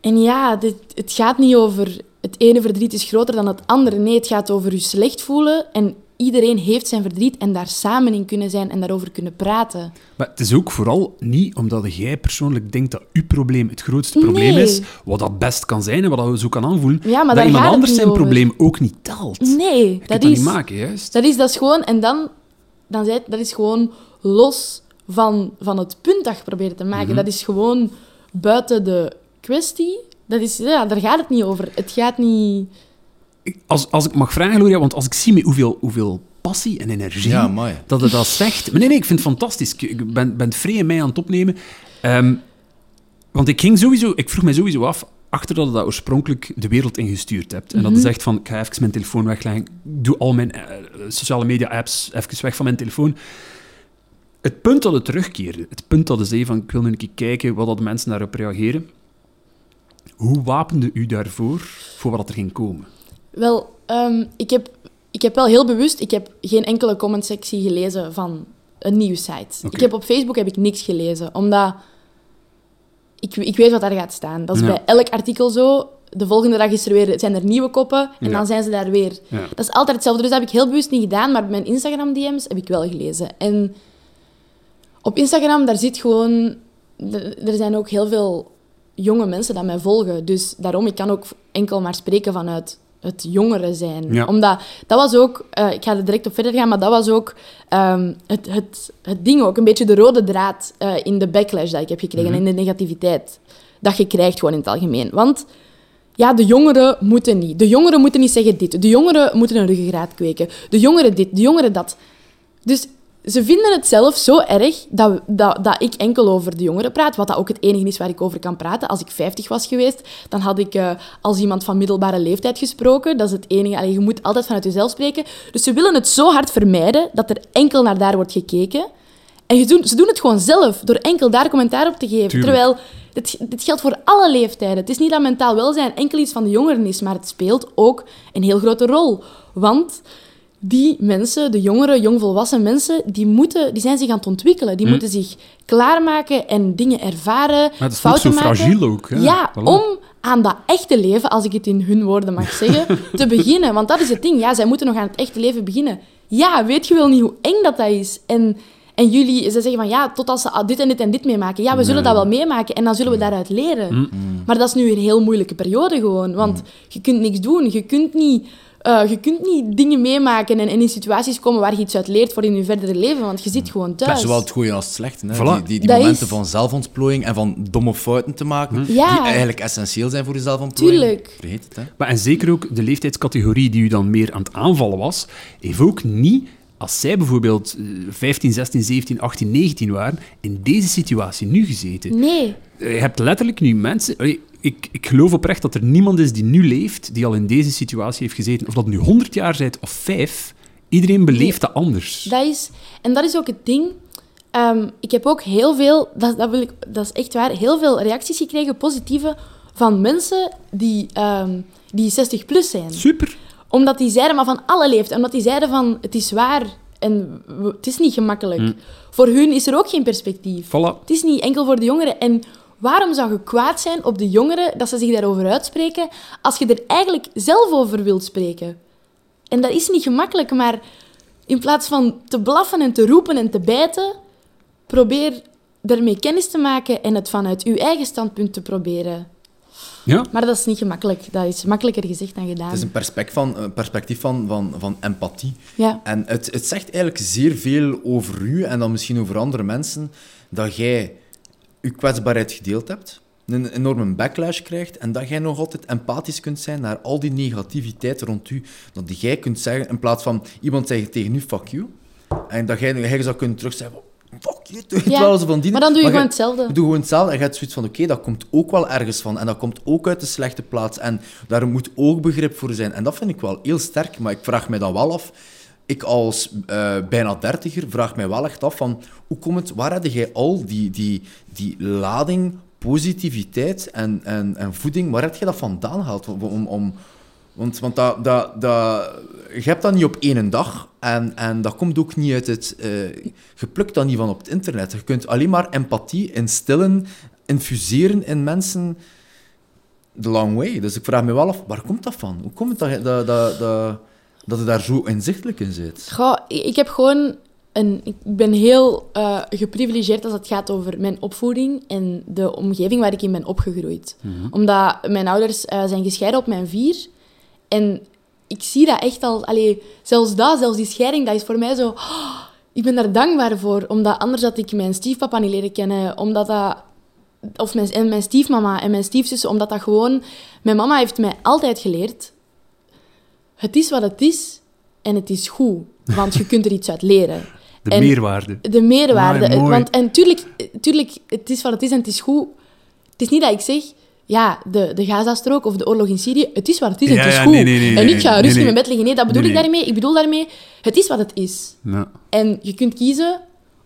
en ja, dit, het gaat niet over het ene verdriet is groter dan het andere. Nee, het gaat over je slecht voelen. En iedereen heeft zijn verdriet en daar samen in kunnen zijn en daarover kunnen praten. Maar het is ook vooral niet omdat jij persoonlijk denkt dat uw probleem het grootste probleem Nee. is, wat dat best kan zijn en wat dat zo kan aanvoelen, Ja, maar dat iemand anders zijn over. probleem ook niet telt. Nee, Je dat dat is, niet maken, juist. dat is, dat is gewoon... En dan, dan zei dat is gewoon los van, van het punt dat je probeert te maken. Mhm. Dat is gewoon buiten de kwestie. Dat is, ja, daar gaat het niet over. Het gaat niet... Als, als ik mag vragen, Gloria, want als ik zie met hoeveel, hoeveel passie en energie Ja, dat het dat zegt... Maar nee, nee, ik vind het fantastisch. Ik- ben, ben het vrij mij aan het opnemen. Ehm, want ik ging sowieso... Ik vroeg mij sowieso af, achter dat je dat oorspronkelijk de wereld ingestuurd hebt, en dat Mhm. je zegt van, ik ga even mijn telefoon wegleggen, ik doe al mijn eh, sociale media-apps even weg van mijn telefoon. Het punt dat het terugkeerde, het punt dat je zei van, ik wil nu een keer kijken wat dat de mensen daarop reageren, hoe wapende u daarvoor, voor wat er ging komen? Wel, ehm, ik, heb, ik heb wel heel bewust... Ik heb geen enkele commentsectie gelezen van een nieuwssite. Oké. Ik heb op Facebook heb ik niks gelezen, omdat... Ik, ik weet wat daar gaat staan. Dat is Ja. bij elk artikel zo. De volgende dag is er weer, zijn er nieuwe koppen en Ja. dan zijn ze daar weer. Ja. Dat is altijd hetzelfde. Dus dat heb ik heel bewust niet gedaan, maar mijn Instagram-DM's heb ik wel gelezen. En op Instagram, daar zit gewoon... Er er zijn ook heel veel jonge mensen die mij volgen. Dus daarom, ik kan ook enkel maar spreken vanuit het jongere zijn. Ja. Omdat, dat was ook... eh, ik ga er direct op verder gaan, maar dat was ook ehm, het, het, het ding ook. Een beetje de rode draad eh, in de backlash dat ik heb gekregen. Mhm. En in de negativiteit dat je krijgt gewoon in het algemeen. Want ja, de jongeren moeten niet. De jongeren moeten niet zeggen dit. De jongeren moeten een ruggengraat kweken. De jongeren dit, de jongeren dat. Dus ze vinden het zelf zo erg dat, dat, dat ik enkel over de jongeren praat, wat dat ook het enige is waar ik over kan praten. Als ik 50 was geweest, dan had ik eh, als iemand van middelbare leeftijd gesproken. Dat is het enige. Allee, je moet altijd vanuit jezelf spreken. Dus ze willen het zo hard vermijden dat er enkel naar daar wordt gekeken. En je doen, ze doen het gewoon zelf, door enkel daar commentaar op te geven. Tuurlijk. Terwijl, dit, dit geldt voor alle leeftijden. Het is niet dat mentaal welzijn enkel iets van de jongeren is, maar het speelt ook een heel grote rol. Want die mensen, de jongere, jongvolwassen mensen, die, moeten, die zijn zich aan het ontwikkelen. Die moeten zich klaarmaken en dingen ervaren, Maar dat is zo maken. fragiel ook. Ja, Ja, Voilà. om aan dat echte leven, als ik het in hun woorden mag zeggen, te beginnen. Want dat is het ding. Ja, zij moeten nog aan het echte leven beginnen. Ja, weet je wel niet hoe eng dat, dat is? En, en jullie, ze zeggen van ja, tot als ze dit en dit en dit meemaken. Ja, we zullen dat wel meemaken en dan zullen we daaruit leren. Maar dat is nu een heel moeilijke periode gewoon. Want je kunt niks doen. Je kunt niet... eh, je kunt niet dingen meemaken en, en in situaties komen waar je iets uit leert voor in je verdere leven, want je zit gewoon thuis. Zowel het goede als het slechte. Hè? Voilà. Die, die, die Dat momenten is- van zelfontplooiing en van domme fouten te maken, Ja. die eigenlijk essentieel zijn voor je zelfontplooiing. Tuurlijk. Vergeet het, hè. Maar en zeker ook de leeftijdscategorie die u dan meer aan het aanvallen was, heeft ook niet, als zij bijvoorbeeld eh, 15, 16, 17, 18, 19 waren, in deze situatie nu gezeten. Nee. Je hebt letterlijk nu mensen... Ik, ik geloof oprecht dat er niemand is die nu leeft, die al in deze situatie heeft gezeten. Of dat nu 100 jaar bent of 5, iedereen beleeft dat anders. Dat is, en dat is ook het ding. Ehm, ik heb ook heel veel, dat, dat, wil ik, dat is echt waar, heel veel reacties gekregen, positieve, van mensen die, ehm, die 60 plus zijn. Super. Omdat die zeiden, maar van alle leeftijden, omdat die zeiden van, het is waar en het is niet gemakkelijk. Voor hun is er ook geen perspectief. Voilà. Het is niet enkel voor de jongeren. En waarom zou je kwaad zijn op de jongeren dat ze zich daarover uitspreken, als je er eigenlijk zelf over wilt spreken? En dat is niet gemakkelijk, maar in plaats van te blaffen en te roepen en te bijten, probeer daarmee kennis te maken en het vanuit uw eigen standpunt te proberen. Ja. Maar dat is niet gemakkelijk. Dat is makkelijker gezegd dan gedaan. Het is een perspectief van, een perspectief van, van, van empathie. Ja. En het, het zegt eigenlijk zeer veel over u en dan misschien over andere mensen, dat jij je kwetsbaarheid gedeeld hebt, een enorme backlash krijgt en dat jij nog altijd empathisch kunt zijn naar al die negativiteit rond u. Dat jij kunt zeggen, in plaats van iemand zegt tegen u, fuck you, en dat jij, jij zou kunnen terugzeggen, fuck you, je Ja, wel, van die maar dan doe je maar gewoon hetzelfde. je doet gewoon hetzelfde en je hebt zoiets van, oké, dat komt ook wel ergens van. En dat komt ook uit de slechte plaats. En daar moet ook begrip voor zijn. En dat vind ik wel heel sterk. Maar ik vraag mij dan wel af, ik als eh, bijna dertiger, vraag mij wel echt af van, hoe komt het, waar heb jij al die, die, die lading positiviteit en, en, en voeding, waar heb je dat vandaan gehaald? Om, om, want, want dat, dat, dat, je hebt dat niet op één dag en, en dat komt ook niet uit het... eh, je plukt dat niet van op het internet. Je kunt alleen maar empathie instillen, infuseren in mensen the long way. Dus ik vraag me wel af, waar komt dat van? Hoe komt het dat, dat, dat, dat, dat je daar zo inzichtelijk in zit? Goh, ik heb gewoon een, ik ben heel eh, geprivilegeerd als het gaat over mijn opvoeding en de omgeving waar ik in ben opgegroeid. Omdat mijn ouders eh, zijn gescheiden op mijn vier. En ik zie dat echt al... Allee, zelfs dat, zelfs die scheiding, dat is voor mij zo... oh, ik ben daar dankbaar voor. Omdat anders had ik mijn stiefpapa niet leren kennen. Omdat dat... Of mijn, en mijn stiefmama en mijn stiefzussen. Omdat dat gewoon... Mijn mama heeft mij altijd geleerd... Het is wat het is en het is goed. Want je kunt er iets uit leren. De En- meerwaarde. De meerwaarde. Mooi. Want, en tuurlijk, tuurlijk, het is wat het is en het is goed. Het is niet dat ik zeg, ja, de, de Gazastrook of de oorlog in Syrië, het is wat het is en Ja, het is ja, goed. nee, nee, nee, en ik ga rustig nee. in mijn bed liggen. Nee, dat bedoel ik daarmee. Ik bedoel daarmee, het is wat het is. Ja. En je kunt kiezen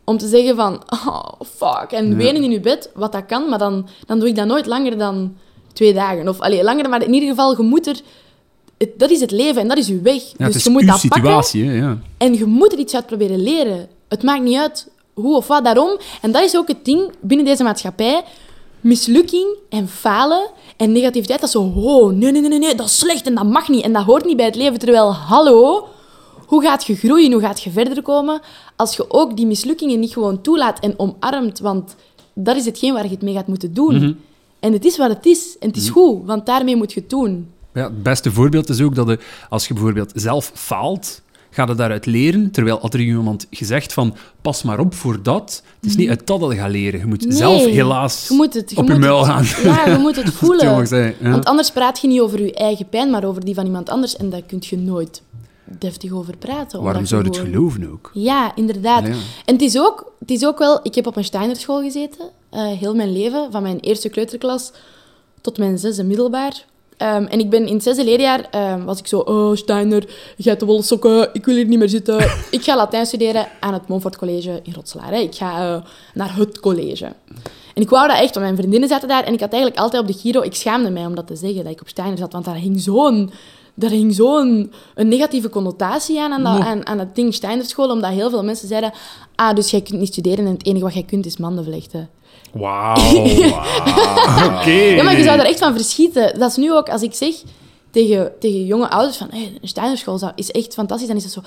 om te zeggen van, oh, fuck, en wenen in je bed, wat dat kan, maar dan, dan doe ik dat nooit langer dan twee dagen. Of allee, langer, maar in ieder geval, je moet er... het- dat is het leven en dat is je weg. Ja, dus is je moet uw dat pakken situatie, hè, ja. en je moet er iets uit proberen leren. Het maakt niet uit hoe of wat, daarom. En dat is ook het ding binnen deze maatschappij. Mislukking en falen en negativiteit, dat is zo... Oh, nee, nee, nee, nee, dat is slecht en dat mag niet. En dat hoort niet bij het leven. Terwijl, hallo, hoe gaat je groeien? Hoe gaat je verder komen? Als je ook die mislukkingen niet gewoon toelaat en omarmt. Want dat is hetgeen waar je het mee gaat moeten doen. En het is wat het is. En het is goed, want daarmee moet je het doen. Ja, het beste voorbeeld is ook dat je, als je bijvoorbeeld zelf faalt, ga je daaruit leren. Terwijl had er iemand gezegd van, pas maar op voor dat. Het is niet uit dat dat je gaat leren. Je moet Mhm. Nee, zelf helaas je moet het, je op je moet muil het- gaan. Ja, je moet het voelen. Zijn, ja. Want anders praat je niet over je eigen pijn, maar over die van iemand anders. En dat kun je nooit. deftig over praten. Waarom zou je je het gewoon- geloven ook? Ja, inderdaad. Ja. En het is, ook, het is ook wel... Ik heb op een Steinerschool gezeten, eh, heel mijn leven. Van mijn eerste kleuterklas tot mijn zesde middelbaar. Ehm, en ik ben in het zesde leerjaar, ehm, was ik zo... Oh, Steiner, je hebt de wollen sokken, ik wil hier niet meer zitten. ik ga Latijn studeren aan het Montfort College in Rotselaar. Hè. Ik ga eh, naar het college. En ik wou dat echt, want mijn vriendinnen zaten daar. En ik had eigenlijk altijd op de Giro... Ik schaamde mij om dat te zeggen, dat ik op Steiner zat. Want daar hing zo'n... Daar hing zo'n een negatieve connotatie aan, aan, dat, aan het ding Steinerschool. Omdat heel veel mensen zeiden... Ah, dus jij kunt niet studeren en het enige wat jij kunt is manden vlechten. Wauw. wauw. Oké. Ja, maar je zou er echt van verschieten. Dat is nu ook, als ik zeg tegen, tegen jonge ouders van... Hey, een Steinerschool zou- is echt fantastisch. Dan is het zo...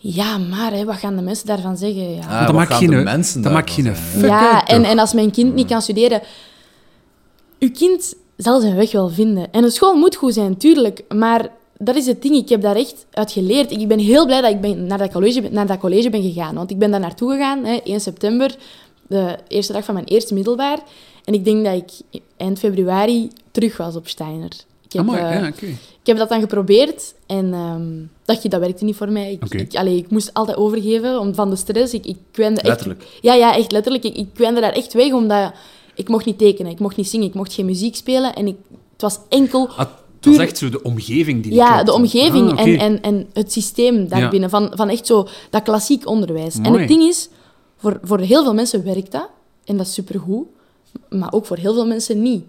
Ja, maar hè, wat gaan de mensen daarvan zeggen? Ja. Ah, dat wat maakt gaan geen, de dat mensen maakt daarvan geen Ja, en, en als mijn kind niet kan studeren... Uw kind zal zijn weg wel vinden. En de school moet goed zijn, tuurlijk. Maar dat is het ding. Ik heb daar echt uit geleerd. Ik ben heel blij dat ik ben naar, dat college, ben- naar dat college ben gegaan. Want ik ben daar naartoe gegaan, hè, 1 september, de eerste dag van mijn eerste middelbaar. En ik denk dat ik eind februari terug was op Steiner. Ik heb, Amai, eh, ja, oké. ik heb dat dan geprobeerd en ehm, dat, dat werkte niet voor mij. Ik, ik, allee, ik moest altijd overgeven om, van de stress. Ik, ik kwende echt Letterlijk. ja, ja, echt letterlijk. Ik, ik kwende daar echt weg, omdat ik mocht niet tekenen, ik mocht niet zingen, ik mocht geen muziek spelen. En ik, het was enkel Ah, het was echt zo de omgeving die ja, klopte. de omgeving Ah, en, en, en het systeem daarbinnen, van, van echt zo dat klassiek onderwijs. En Mooi. het ding is, voor, voor heel veel mensen werkt dat, en dat is supergoed, maar ook voor heel veel mensen niet.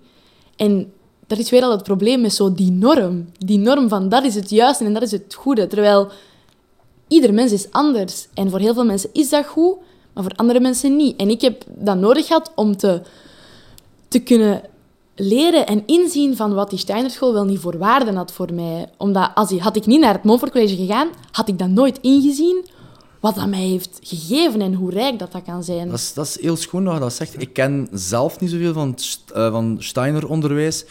En dat is weer al het probleem met zo die norm. Die norm van dat is het juiste en dat is het goede. Terwijl ieder mens is anders. En voor heel veel mensen is dat goed, maar voor andere mensen niet. En ik heb dat nodig gehad om te, te kunnen leren en inzien van wat die Steinerschool wel niet voor waarde had voor mij. Omdat als had ik niet naar het Montfort College gegaan, had ik dat nooit ingezien wat dat mij heeft gegeven en hoe rijk dat, dat kan zijn. Dat is, dat is heel schoon dat je dat zegt. Ik ken zelf niet zoveel van, eh, van Steiner-onderwijs.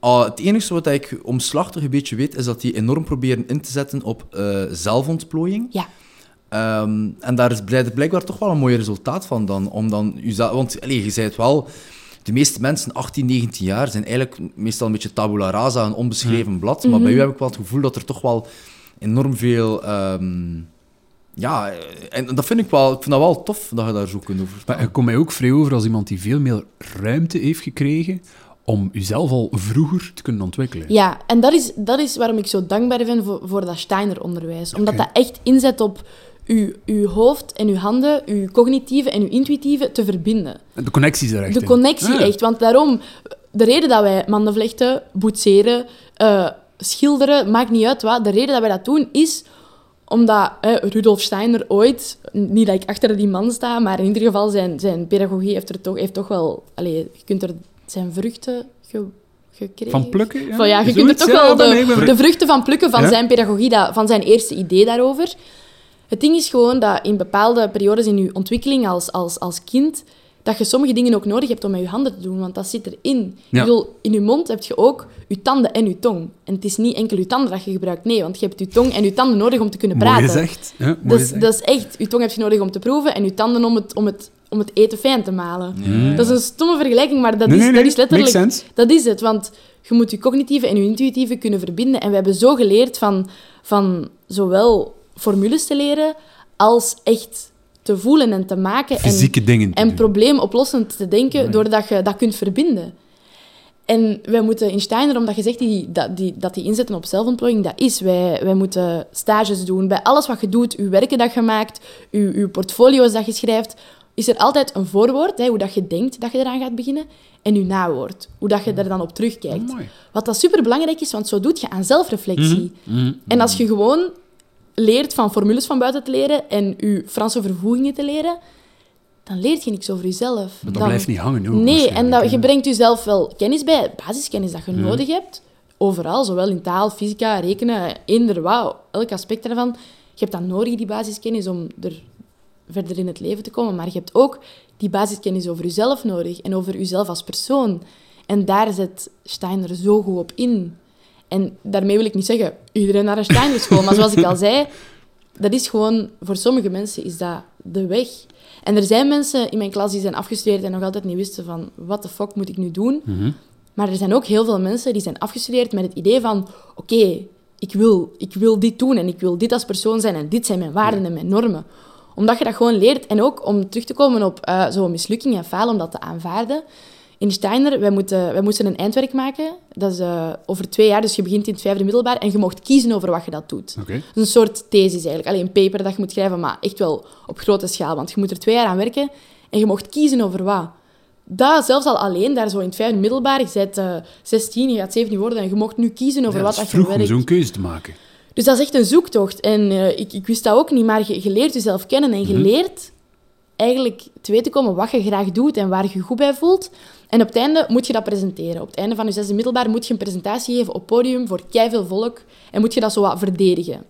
Ah, het enige wat ik omslachtig een beetje weet, is dat die enorm proberen in te zetten op eh, zelfontplooiing. Ja. Ehm, en daar is blijk- blijkbaar toch wel een mooi resultaat van dan. Om dan jezelf, want je zei het wel, de meeste mensen 18, 19 jaar zijn eigenlijk meestal een beetje tabula rasa, een onbeschreven blad. Maar bij u heb ik wel het gevoel dat er toch wel enorm veel... ehm, ja, en dat vind ik wel, ik vind dat wel tof dat je daar zo kunt over Maar je komt mij ook vrij over als iemand die veel meer ruimte heeft gekregen om jezelf al vroeger te kunnen ontwikkelen. Ja, en dat is, dat is waarom ik zo dankbaar ben voor, voor dat Steiner-onderwijs. Omdat dat echt inzet op uw, uw hoofd en uw handen, uw cognitieve en uw intuïtieve te verbinden. De connecties er echt De connectie Ah, ja. echt. Want daarom, de reden dat wij manden vlechten, boetseren, eh, schilderen, maakt niet uit wat. De reden dat wij dat doen is omdat eh, Rudolf Steiner ooit, niet dat ik achter die man sta, maar in ieder geval zijn, zijn pedagogie heeft, er toch, heeft toch wel... Allee, je kunt er zijn vruchten ge- gekregen. Van plukken? Ja, Van, ja, je Zoiets, kunt er toch ja, wel de, nee, de vruchten van plukken van Ja? zijn pedagogie, dat, van zijn eerste idee daarover. Het ding is gewoon dat in bepaalde periodes in je ontwikkeling als, als, als kind, dat je sommige dingen ook nodig hebt om met je handen te doen, want dat zit erin. Ja. Ik bedoel, in je mond heb je ook je tanden en je tong. En het is niet enkel je tanden dat je gebruikt, nee, want je hebt je tong en je tanden nodig om te kunnen Mooi praten. gezegd. Ja, mooi Dat is, gezegd. dat is echt, je tong heb je nodig om te proeven en je tanden om het, om het, om het eten fijn te malen. Ja. Dat is een stomme vergelijking, maar dat, Nee, is, nee, dat is letterlijk... makes sense. Dat is het, want je moet je cognitieve en je intuïtieve kunnen verbinden. En we hebben zo geleerd van, van zowel formules te leren, als echt te voelen en te maken. Fysieke dingen te En, en doen. probleemoplossend te denken, Mooi. doordat je dat kunt verbinden. En wij moeten in Steiner, omdat je zegt die, dat, die, dat die inzetten op zelfontplooiing, dat is. Wij, wij moeten stages doen. Bij alles wat je doet, je werken dat je maakt, je, je portfolio's dat je schrijft, is er altijd een voorwoord, hè, hoe dat je denkt dat je eraan gaat beginnen, en je nawoord, hoe dat je er dan op terugkijkt. Mooi. Wat dat superbelangrijk is, want zo doet je aan zelfreflectie. Mhm. En als je gewoon leert van formules van buiten te leren en je Franse vervoegingen te leren, dan leert je niks over jezelf. Maar dat Dan- blijft niet hangen. Ook, Nee, en dat, je brengt jezelf wel kennis bij, basiskennis dat je nodig hebt. Overal, zowel in taal, fysica, rekenen, eender elk aspect daarvan. Je hebt dan nodig, die basiskennis, om er verder in het leven te komen. Maar je hebt ook die basiskennis over jezelf nodig en over jezelf als persoon. En daar zet Steiner zo goed op in. En daarmee wil ik niet zeggen, iedereen naar een Steiner school. Maar zoals ik al zei, dat is gewoon, voor sommige mensen is dat de weg. En er zijn mensen in mijn klas die zijn afgestudeerd en nog altijd niet wisten van, wat de fuck moet ik nu doen? Mhm. Maar er zijn ook heel veel mensen die zijn afgestudeerd met het idee van, oké, ik wil, ik wil dit doen en ik wil dit als persoon zijn en dit zijn mijn waarden en mijn normen. Omdat je dat gewoon leert. En ook om terug te komen op eh, zo'n mislukking en falen, om dat te aanvaarden. In Steiner, wij, moeten, wij moesten een eindwerk maken. Dat is eh, over twee jaar, dus je begint in het vijfde middelbaar en je mocht kiezen over wat je dat doet. Dat is een soort thesis eigenlijk. Alleen een paper dat je moet schrijven, maar echt wel op grote schaal. Want je moet er twee jaar aan werken en je mocht kiezen over wat. Dat zelfs al alleen, daar zo in het vijfde middelbaar, je bent eh 16, je gaat 17 worden en je mocht nu kiezen over Ja, wat dat je vroeg om werkt. zo'n keuze te maken. Dus dat is echt een zoektocht. En eh, ik, ik wist dat ook niet, maar je, je leert jezelf kennen en je leert eigenlijk te weten komen wat je graag doet en waar je je goed bij voelt. En op het einde moet je dat presenteren. Op het einde van je zesde middelbaar moet je een presentatie geven op podium voor veel volk en moet je dat zo wat verdedigen.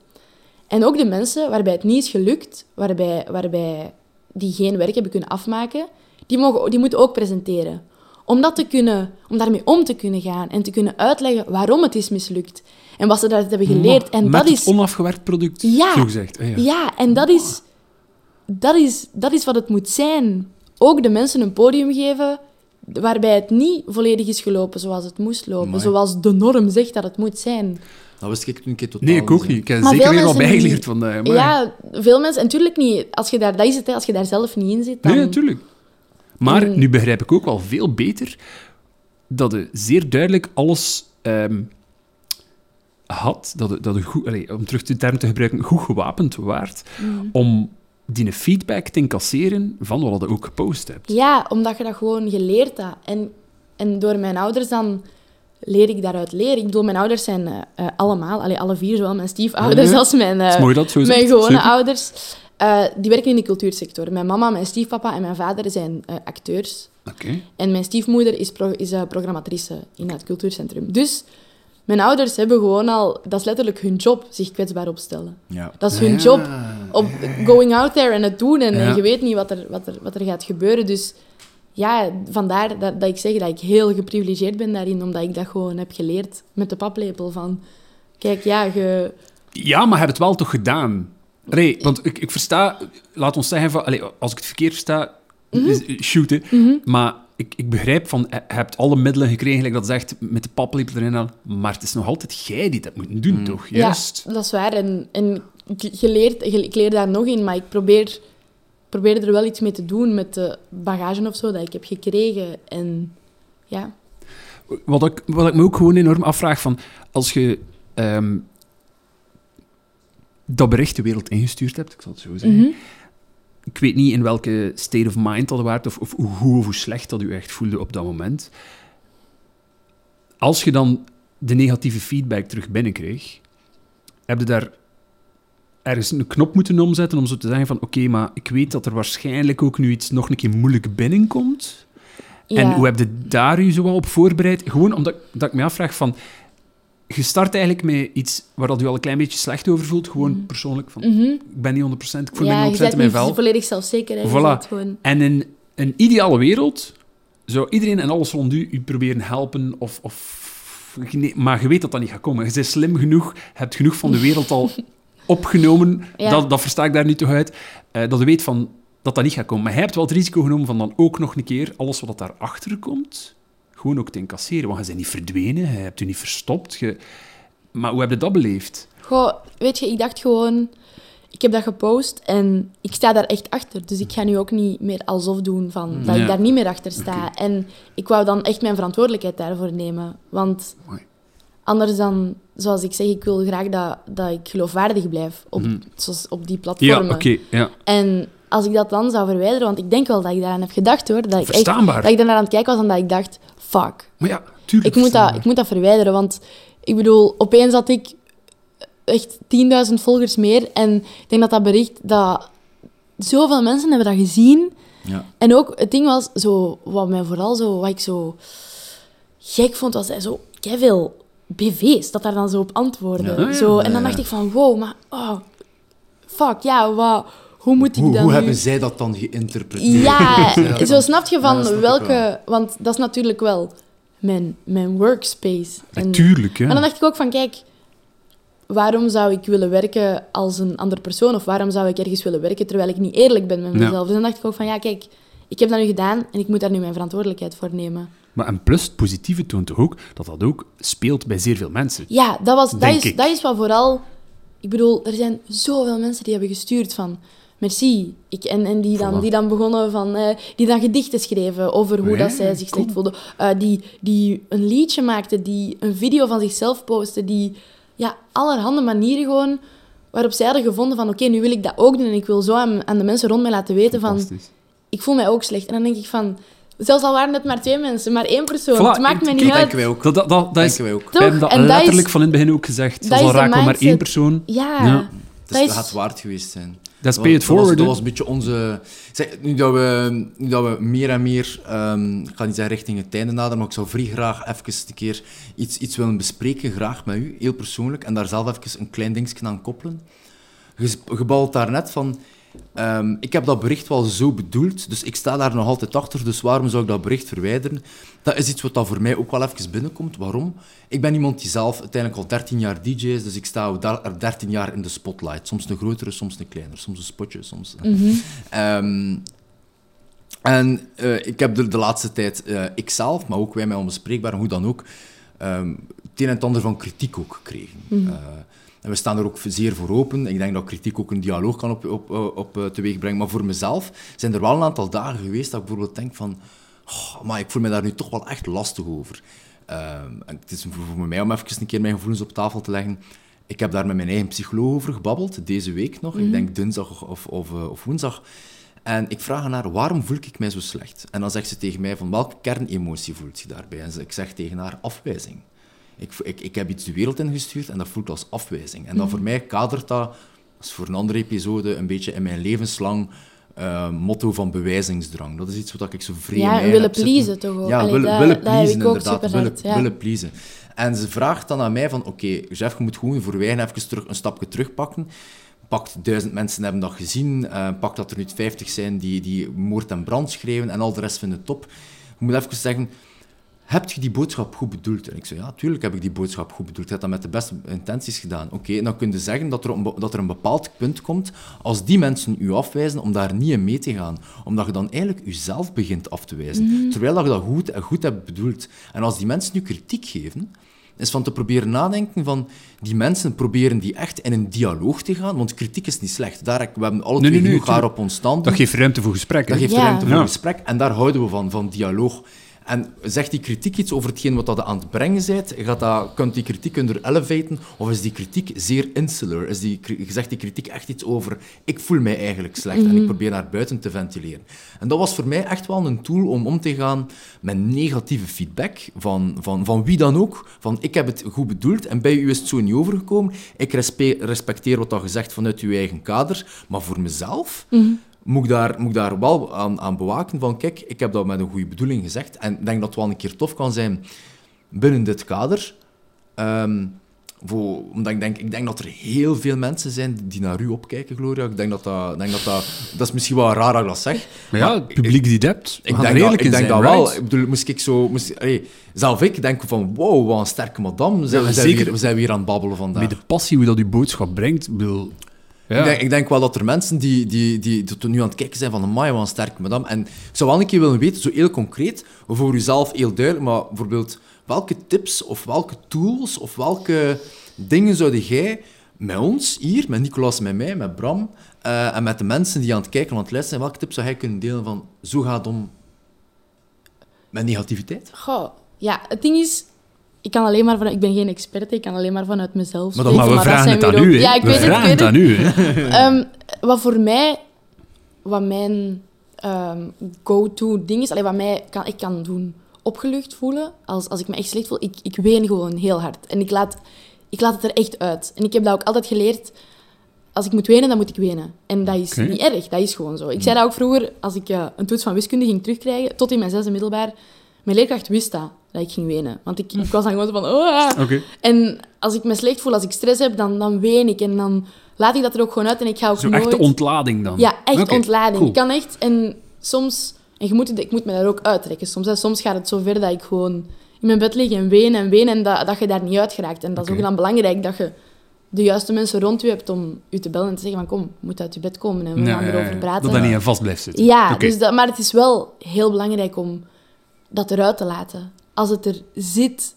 En ook de mensen waarbij het niet is gelukt, waarbij, waarbij die geen werk hebben kunnen afmaken, die, mogen, die moeten ook presenteren. Om, dat te kunnen, om daarmee om te kunnen gaan en te kunnen uitleggen waarom het is mislukt. En wat ze daaruit hebben geleerd. En Met dat het is onafgewerkt product, Ja. zo gezegd. Ah, ja. ja, en dat is, dat, is, dat is wat het moet zijn. Ook de mensen een podium geven waarbij het niet volledig is gelopen zoals het moest lopen. Amai. Zoals de norm zegt dat het moet zijn. Dat wist ik toen een keer totaal Nee, ik ook niet. Ik heb Maar zeker veel weer wat bijgeleerd vandaag. Maar... Ja, veel mensen... En natuurlijk niet. Als je daar, dat is het, hè, als je daar zelf niet in zit, dan... Nee, natuurlijk. Maar En- nu begrijp ik ook wel veel beter dat je zeer duidelijk alles ehm, had, dat je, dat je goed, allee, om terug de term te gebruiken, goed gewapend waard Mm. om die feedback te incasseren van wat je ook gepost hebt. Ja, omdat je dat gewoon geleerd hebt. En, en door mijn ouders dan leer ik daaruit leren. Ik bedoel, mijn ouders zijn eh, eh, allemaal, allee, alle vier, zowel mijn stiefouders Ja. als mijn, eh, mooi dat zo mijn zegt. gewone Super. ouders. die werken in de cultuursector. Mijn mama, mijn stiefpapa en mijn vader zijn acteurs. Oké. En mijn stiefmoeder is, pro is programmatrice in het cultuurcentrum. Dus mijn ouders hebben gewoon al... Dat is letterlijk hun job, zich kwetsbaar opstellen. Ja. Dat is hun Ja. job. Op going out there en het doen. En Ja. je weet niet wat er, wat, er, wat er gaat gebeuren. Dus ja, vandaar dat, dat ik zeg dat ik heel geprivilegeerd ben daarin. Omdat ik dat gewoon heb geleerd met de paplepel van... Kijk, ja, je... Ja, maar je hebt het wel toch gedaan? Allee, want ik, ik versta, laat ons zeggen, van, allee, als ik het verkeerd versta, Mhm. is- shoot, hè. maar ik, ik begrijp van, je hebt alle middelen gekregen, like dat zegt, met de paplepel erin aan, maar het is nog altijd jij die dat moet doen, toch? Juist. Ja, dat is waar. En, en ik, je leert, je- ik leer daar nog in, maar ik probeer, probeer er wel iets mee te doen met de bagage of zo dat ik heb gekregen. En ja, Wat, ik, wat ik me ook gewoon enorm afvraag, van, als je ehm, dat bericht de wereld ingestuurd hebt, ik zal het zo zeggen, Mhm. Ik weet niet in welke state of mind dat waard of, of hoe goed of hoe slecht dat u echt voelde op dat moment. Als je dan de negatieve feedback terug binnenkreeg, heb je daar ergens een knop moeten omzetten om zo te zeggen van oké, maar ik weet dat er waarschijnlijk ook nu iets nog een keer moeilijk binnenkomt. En hoe heb je daar u zo op voorbereid? Gewoon omdat dat ik me afvraag van... Je start eigenlijk met iets waar dat u al een klein beetje slecht over voelt. Gewoon persoonlijk van... Mhm. Ik ben niet 100%, ik voel ja, me je niet 100% bent in mijn vel. volledig zelfzeker. Hè. Je Voilà. gewoon... En in een ideale wereld zou iedereen en alles rond u u proberen helpen of... of maar je weet dat dat niet gaat komen. Je bent slim genoeg, je hebt genoeg van de wereld al opgenomen. Ja. Dat, dat versta ik daar niet toch uit. eh, dat je weet van, dat dat niet gaat komen. Maar hij hebt wel het risico genomen van dan ook nog een keer alles wat daarachter komt, gewoon ook te incasseren. Want je bent niet verdwenen, je hebt u niet verstopt. Je... Maar hoe heb je dat beleefd? Goh, weet je, ik dacht gewoon... Ik heb dat gepost en ik sta daar echt achter. Dus ik ga nu ook niet meer alsof doen van dat Ja. ik daar niet meer achter sta. En ik wou dan echt mijn verantwoordelijkheid daarvoor nemen. Want Mooi. anders dan, zoals ik zeg, ik wil graag dat, dat ik geloofwaardig blijf op, zoals op die Ja, platformen. oké. ja. En als ik dat dan zou verwijderen, want ik denk wel dat ik daaraan heb gedacht hoor, dat ik, echt, dat ik daarnaar aan het kijken was en dat ik dacht, fuck, Maar ja, tuurlijk. ik moet, dat, ik moet dat verwijderen. Want ik bedoel, opeens had ik echt 10.000 volgers meer. En ik denk dat dat bericht, dat zoveel mensen hebben dat gezien. Ja. En ook, het ding was, zo, wat mij vooral zo, wat ik zo gek vond, was dat zo veel BV's dat daar dan zo op antwoorden. Ja. Zo, en dan dacht ik van, wow, maar oh, fuck, ja, wat, hoe moet ik Hoe, dat hoe nu... hebben zij dat dan geïnterpreteerd? Ja, Ja, zo snap je van snap welke... wel. Want dat is natuurlijk wel mijn, mijn workspace. En, Natuurlijk, hè. en dan dacht ik ook van, kijk, waarom zou ik willen werken als een andere persoon? Of waarom zou ik ergens willen werken terwijl ik niet eerlijk ben met Ja. mezelf? Dus dan dacht ik ook van, ja, kijk, ik heb dat nu gedaan en ik moet daar nu mijn verantwoordelijkheid voor nemen. Maar en plus, het positieve toont toch ook dat dat ook speelt bij zeer veel mensen. Ja, dat, was, dat, Denk is, ik. dat is wat vooral... Ik bedoel, er zijn zoveel mensen die hebben gestuurd van... Merci. Ik, en en die, dan, Voilà. die dan begonnen van... eh, die dan gedichten schreven over hoe dat zij zich slecht voelden. Eh, die, die een liedje maakten, die een video van zichzelf posten. Die ja, allerhande manieren gewoon... Waarop zij hadden gevonden van... Oké, nu wil ik dat ook doen. En ik wil zo aan, aan de mensen rond mij laten weten van... Ik voel mij ook slecht. En dan denk ik van... Zelfs al waren het maar twee mensen, maar één persoon. Voilà, het maakt mij ik- niet Dat uit. denken wij ook. Dat, dat, dat, dat is, denken wij ook. we hebben Toch? dat En dat letterlijk is- van in het begin ook gezegd. dat Zelfs al raken we maar één persoon. Ja. Ja. Het Dat is, is- gaat waard geweest zijn. Dat is pay was- dat was- forward. Een beetje onze... Zeg, nu, dat we, nu dat we meer en meer... ehm, ik ga niet zeggen richting het einde naderen, maar ik zou vrij graag even een keer iets, iets willen bespreken, graag met u, heel persoonlijk, en daar zelf even een klein dingetje aan koppelen. Je daar net van... ehm, ik heb dat bericht wel zo bedoeld, dus ik sta daar nog altijd achter, dus waarom zou ik dat bericht verwijderen? Dat is iets wat dat voor mij ook wel even binnenkomt. Waarom? Ik ben iemand die zelf uiteindelijk al 13 jaar DJ is, dus ik sta al daar- er 13 jaar in de spotlight. Soms een grotere, soms een kleiner, soms een spotje, soms... Ehm, en eh, ik heb de, de laatste tijd, eh ikzelf, maar ook wij met onbespreekbaar, hoe dan ook, ehm, het een en het ander van kritiek ook gekregen. Eh, en we staan er ook zeer voor open. Ik denk dat kritiek ook een dialoog kan op, op, op, op eh, teweeg brengen. Maar voor mezelf zijn er wel een aantal dagen geweest dat ik bijvoorbeeld denk van... Oh, maar ik voel me daar nu toch wel echt lastig over. Ehm, en het is voor, mij om even een keer mijn gevoelens op tafel te leggen. Ik heb daar met mijn eigen psycholoog over gebabbeld, deze week nog. Ik denk dinsdag of, of, eh, of woensdag. En ik vraag haar, waarom voel ik mij zo slecht? En dan zegt ze tegen mij, van welke kernemotie voelt je daarbij? En ik zeg tegen haar, afwijzing. Ik, ik, ik heb iets de wereld ingestuurd en dat voelt als afwijzing. En dan voor mij kadert dat, dat is voor een andere episode, een beetje in mijn levenslang eh, motto van bewijzingsdrang. Dat is iets wat ik zo vrij Ja, willen heb pleasen toch ook. Ja, Allee, willen, dat- willen dat pleasen, inderdaad. ja. willen pleasen. En ze vraagt dan aan mij van, oké, Jeff, je moet gewoon voor wij even terug, een stapje terugpakken. Pakt duizend mensen hebben dat gezien. eh pak dat er nu 50 zijn die, die moord en brand schreeuwen en al de rest vinden het top. Je moet even zeggen, heb je die boodschap goed bedoeld? En ik zei, ja, tuurlijk heb ik die boodschap goed bedoeld. Ik heb dat met de beste intenties gedaan. Oké, dan kun je zeggen dat er, een dat er een bepaald punt komt als die mensen u afwijzen om daar niet in mee te gaan. Omdat je dan eigenlijk jezelf begint af te wijzen. Terwijl dat je dat goed, goed hebt bedoeld. En als die mensen nu kritiek geven, is van te proberen nadenken van die mensen proberen die echt in een dialoog te gaan, want kritiek is niet slecht. Daar, we hebben alle Nee, twee nee, nee, genoeg haar op ons stand. Dat geeft ruimte voor gesprek. Dat geeft Ja. ruimte voor Ja. gesprek en daar houden we van, van dialoog. En zegt die kritiek iets over hetgeen wat dat aan het brengen bent? Gaat dat, kunt die kritiek onder elevaten? Of is die kritiek zeer insular? Is die, zegt die kritiek echt iets over ik voel mij eigenlijk slecht en ik probeer naar buiten te ventileren? En dat was voor mij echt wel een tool om om te gaan met negatieve feedback van, van, van wie dan ook. Van ik heb het goed bedoeld en bij u is het zo niet overgekomen. Ik respe- respecteer wat dat gezegd vanuit uw eigen kader, maar voor mezelf moet ik daar, moet ik daar wel aan, aan bewaken van, kijk, ik heb dat met een goede bedoeling gezegd en ik denk dat het wel een keer tof kan zijn binnen dit kader. Ehm, voor, omdat ik denk, ik denk dat er heel veel mensen zijn die naar u opkijken, Gloria. Ik denk dat dat, denk dat, dat... Dat is misschien wel raar dat ik dat zeg. Maar ja, het publiek die we Ik denk, dat, ik denk zijn, dat wel. Ik bedoel, moest ik zo... Moest, allee, zelf ik denk van, wow, wat een sterke madame. We zijn, Ja, we, zijn zeker. weer, we zijn weer aan het babbelen vandaag. Met de passie hoe dat uw boodschap brengt, ik bedoel... Ja. Ik, denk, ik denk wel dat er mensen die, die, die tot nu aan het kijken zijn van amai, wat een sterke madame. En ik zou wel een keer willen weten, zo heel concreet, voor uzelf heel duidelijk, maar bijvoorbeeld welke tips of welke tools of welke dingen zou jij met ons hier, met Nicolas, met mij, met Bram eh, en met de mensen die aan het kijken en aan het luisteren zijn, welke tips zou jij kunnen delen van zo gaat het om met negativiteit? Goh, ja, het ding is... Ik kan alleen maar van... Ik ben geen expert, ik kan alleen maar vanuit mezelf Maar dan- spreken, Maar we dat vragen zijn het aan weer u, ook- hè. Ja, ik we weet het, ik weet het u. Ehm, wat voor mij, wat mijn ehm, go-to ding is, allee, wat mij kan, ik kan doen opgelucht voelen, als, als ik me echt slecht voel, ik, ik ween gewoon heel hard. En ik laat, ik laat het er echt uit. En ik heb dat ook altijd geleerd, als ik moet wenen, dan moet ik wenen. En dat is niet erg, dat is gewoon zo. Ik zei dat ook vroeger, als ik eh, een toets van wiskunde ging terugkrijgen, tot in mijn zesde middelbaar, mijn leerkracht wist dat, dat ik ging wenen. Want ik, ik was dan gewoon zo van... Oh, ah. Oké. En als ik me slecht voel, als ik stress heb, dan, dan ween ik. En dan laat ik dat er ook gewoon uit en ik ga ook Zo nooit... echte ontlading dan. Ja, echt ontlading. cool. Ik kan echt... En soms... En je moet, het- ik moet me daar ook uittrekken. Soms, hè. soms gaat het zo ver dat ik gewoon in mijn bed lig en ween en ween en dat, dat je daar niet uit geraakt. En dat is ook dan belangrijk dat je de juiste mensen rond je hebt om je te bellen en te zeggen van kom, je moet uit je bed komen en we gaan ja, erover praten. Dat dat niet aan vast blijft zitten. Ja, dus dat, maar het is wel heel belangrijk om dat eruit te laten. Als het er zit,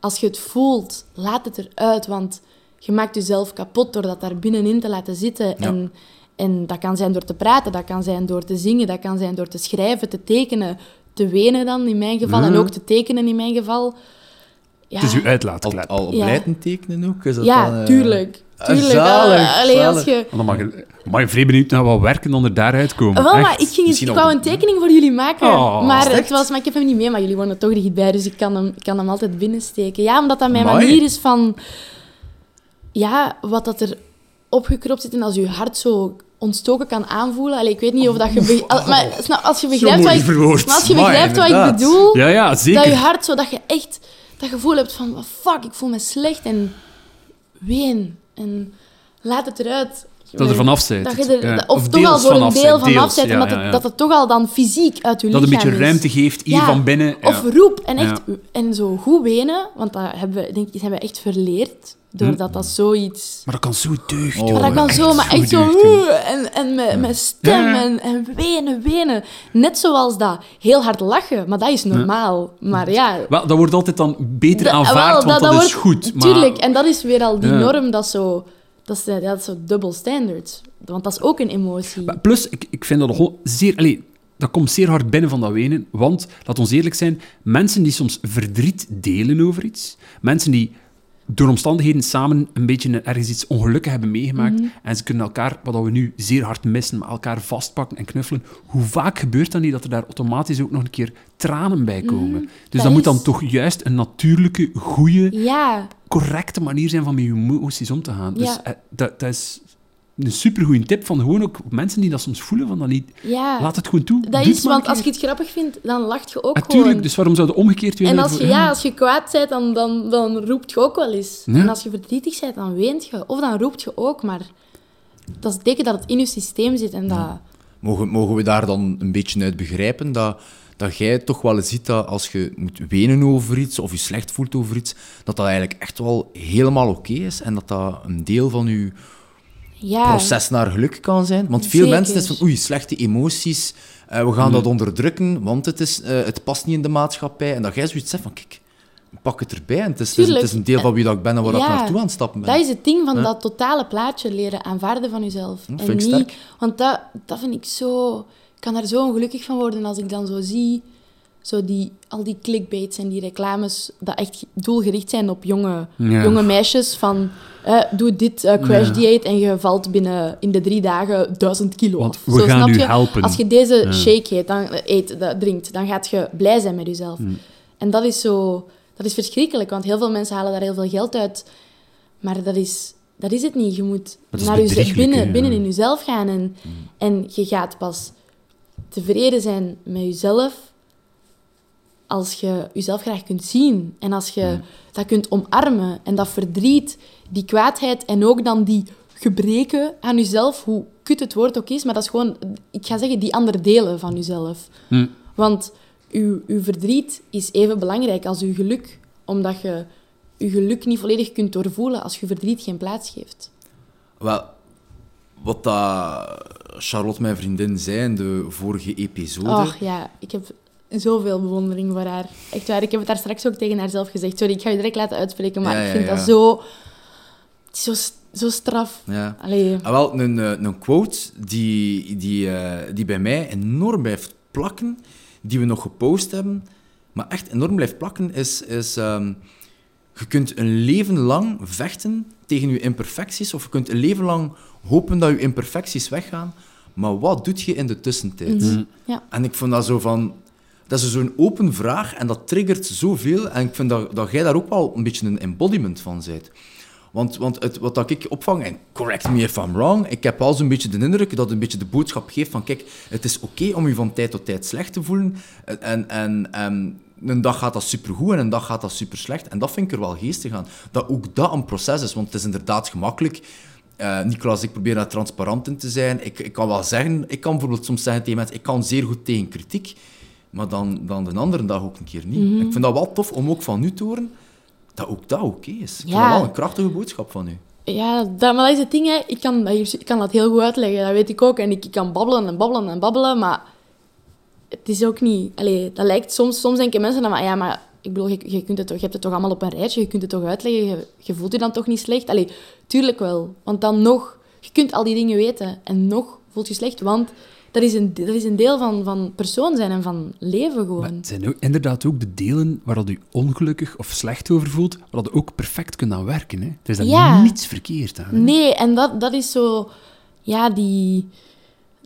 als je het voelt, laat het eruit. Want je maakt jezelf kapot door dat daar binnenin te laten zitten. En, en dat kan zijn door te praten, dat kan zijn door te zingen, dat kan zijn door te schrijven, te tekenen, te wenen dan in mijn geval. En Mhm. ook te tekenen in mijn geval. Ja, Het is uw Al, uitlaatklep. al Ja. blijten tekenen ook? Is dat ja dan, eh, tuurlijk. Tuurlijk. zalig, Ah, allee, als je... Dan mag je... Maar je vrij benieuwd naar wat werken dan er daaruit komen. Wel, maar ik, ging eens, ik wou de- een tekening voor jullie maken. Oh, maar, echt? het was, maar ik heb hem niet mee, maar jullie wonen toch dichtbij, dus ik kan hem, ik kan hem altijd binnensteken. Ja, omdat dat mijn Amai. manier is van... Ja, wat dat er opgekropt zit en als je hart zo ontstoken kan aanvoelen. Allee, ik weet niet of dat je... be- al- maar snap, als je begrijpt wat ik, als je Amai, begrijpt wat ik bedoel, Ja, ja, dat zeker. je hart zo, dat je echt dat gevoel hebt van, "What fuck, ik voel me slecht en ween. En laat het eruit. Dat er vanaf. Dat je er, Ja. Of, toch al voor een vanaf deel zijn, van deels, afzet, ja, omdat ja, het, ja. dat het toch al dan fysiek uit je Dat lichaam een beetje is. ruimte geeft hier Ja. van binnen. Of ja. roep. En, echt, en zo goed wenen, want dat hebben we, denk ik, hebben we echt verleerd. Doordat dat zoiets... Maar dat kan zo deugd. Oh. Maar dat kan echt zo, maar echt zo... En, en met, met stem Ja. En, en wenen, wenen. Net zoals dat heel hard lachen, maar dat is normaal. Maar ja... Wel, dat wordt altijd dan beter Dat- aanvaard, wel, want dat, is wordt- goed. Maar... Tuurlijk, en dat is weer al die Ja. norm, dat is zo... Dat is, ja, dat is zo double standard. Want dat is ook een emotie. Plus, ik, ik vind dat gewoon zeer... Allee, dat komt zeer hard binnen van dat wenen. Want, laat ons eerlijk zijn, mensen die soms verdriet delen over iets, mensen die door omstandigheden samen een beetje ergens iets ongelukkig hebben meegemaakt, Mhm. en ze kunnen elkaar, wat we nu zeer hard missen, maar elkaar vastpakken en knuffelen, hoe vaak gebeurt dat niet dat er daar automatisch ook nog een keer tranen bij komen? dus dat dat moet dan toch juist een natuurlijke, goede, Ja, correcte manier zijn van met je emoties om te gaan. Dus eh, dat, dat is een supergoeie tip van gewoon ook mensen die dat soms voelen, van dat niet... ja. Laat het gewoon toe. dat Doe is, want als je het grappig vindt, dan lacht je ook Natuurlijk, gewoon. dus waarom zou je omgekeerd weer... En als je, ja, als je kwaad bent, dan, dan, dan roept je ook wel eens. Ja. En als je verdrietig bent, dan weent je. Of dan roept je ook, maar dat is het teken dat het in je systeem zit. En dat... Mogen, mogen we daar dan een beetje uit begrijpen dat, dat jij toch wel eens ziet dat als je moet wenen over iets of je slecht voelt over iets, dat dat eigenlijk echt wel helemaal oké is en dat dat een deel van je Ja, proces naar geluk kan zijn? Want veel Zeker. mensen is van oei, slechte emoties, eh, we gaan dat onderdrukken, want het, is, eh, het past niet in de maatschappij. En dat jij zoiets zegt van kijk, pak het erbij en het is, het is, een deel van wie dat ik ben en waar ik naartoe aan het stappen ben. dat is het ding van dat totale plaatje leren aanvaarden van jezelf. En niet, sterk. Want dat, dat vind ik zo... Ik kan daar zo ongelukkig van worden als ik dan zo zie... Zo die, al die clickbaits en die reclames dat echt doelgericht zijn op jonge, Ja. jonge meisjes van... eh, doe dit eh, crash Ja. dieet en je valt binnen in de drie dagen duizend kilo Want af. we Zo, gaan snap je? helpen. Als je deze Ja. shake eet, dan, eh, eet, dat, drinkt, dan gaat je blij zijn met jezelf. Mm. En dat is zo... Dat is verschrikkelijk, want heel veel mensen halen daar heel veel geld uit. Maar dat is, dat is het niet. Je moet naar bedrieglijk, binnen, binnen in jezelf gaan. En, en je gaat pas tevreden zijn met jezelf als je jezelf graag kunt zien. En als je dat kunt omarmen. En dat verdriet, die kwaadheid en ook dan die gebreken aan jezelf, hoe kut het woord ook is, maar dat is gewoon, ik ga zeggen, die andere delen van jezelf. Hm. Want uw, uw verdriet is even belangrijk als uw geluk, omdat je uw geluk niet volledig kunt doorvoelen als je verdriet geen plaats geeft. Wel, wat dat Charlotte, mijn vriendin, zei in de vorige episode... Och ja, ik heb zoveel bewondering voor haar. Echt waar, ik heb het daar straks ook tegen haar zelf gezegd. Sorry, ik ga je direct laten uitspreken, maar Ja, ik ja, vind ja. dat zo... Het is zo, zo straf. Ja. Allee. Ah, wel, een, eh, een quote die, die, eh, die bij mij enorm blijft plakken, die we nog gepost hebben, maar echt enorm blijft plakken, is... is ehm, je kunt een leven lang vechten tegen je imperfecties, of je kunt een leven lang hopen dat je imperfecties weggaan, maar wat doet je in de tussentijd? Mhm. Ja. En ik vond dat zo van... Dat is zo'n open vraag en dat triggert zoveel. En ik vind dat, dat jij daar ook wel een beetje een embodiment van bent. Want, want het, wat ik opvang, en correct me if I'm wrong, ik heb al zo'n beetje de indruk dat een beetje de boodschap geeft van kijk, het is oké om je van tijd tot tijd slecht te voelen. En, en, en een dag gaat dat supergoed en een dag gaat dat super slecht. En dat vind ik er wel geestig aan. Dat ook dat een proces is, want het is inderdaad gemakkelijk. Eh Nicolas, ik probeer daar transparant in te zijn. Ik, ik kan wel zeggen, ik kan bijvoorbeeld soms zeggen tegen mensen, ik kan zeer goed tegen kritiek, maar dan, dan de andere dag ook een keer niet. Mhm. Ik vind dat wel tof om ook van u te horen dat ook dat oké is. Ik vind Ja. dat wel een krachtige boodschap van u. Ja, dat, maar dat is het ding, hè. Ik, kan ik kan dat heel goed uitleggen, dat weet ik ook. En ik, ik kan babbelen en babbelen en babbelen, maar het is ook niet... Allee, dat lijkt soms... Soms denken mensen dan, maar ja, maar... Ik bedoel, je, je, kunt het toch, je hebt het toch allemaal op een rijtje, je kunt het toch uitleggen, je, je voelt je dan toch niet slecht? Allee, tuurlijk wel. Want dan nog... Je kunt al die dingen weten en nog voelt je slecht, want dat is een, dat is een deel van, van persoon zijn en van leven Maar gewoon. het zijn ook, inderdaad ook de delen waar dat u ongelukkig of slecht over voelt, waar dat ook perfect kunt aan werken. Hè. Er is daar Ja. niets verkeerd aan. hè. Nee, en dat, dat is zo... Ja, die...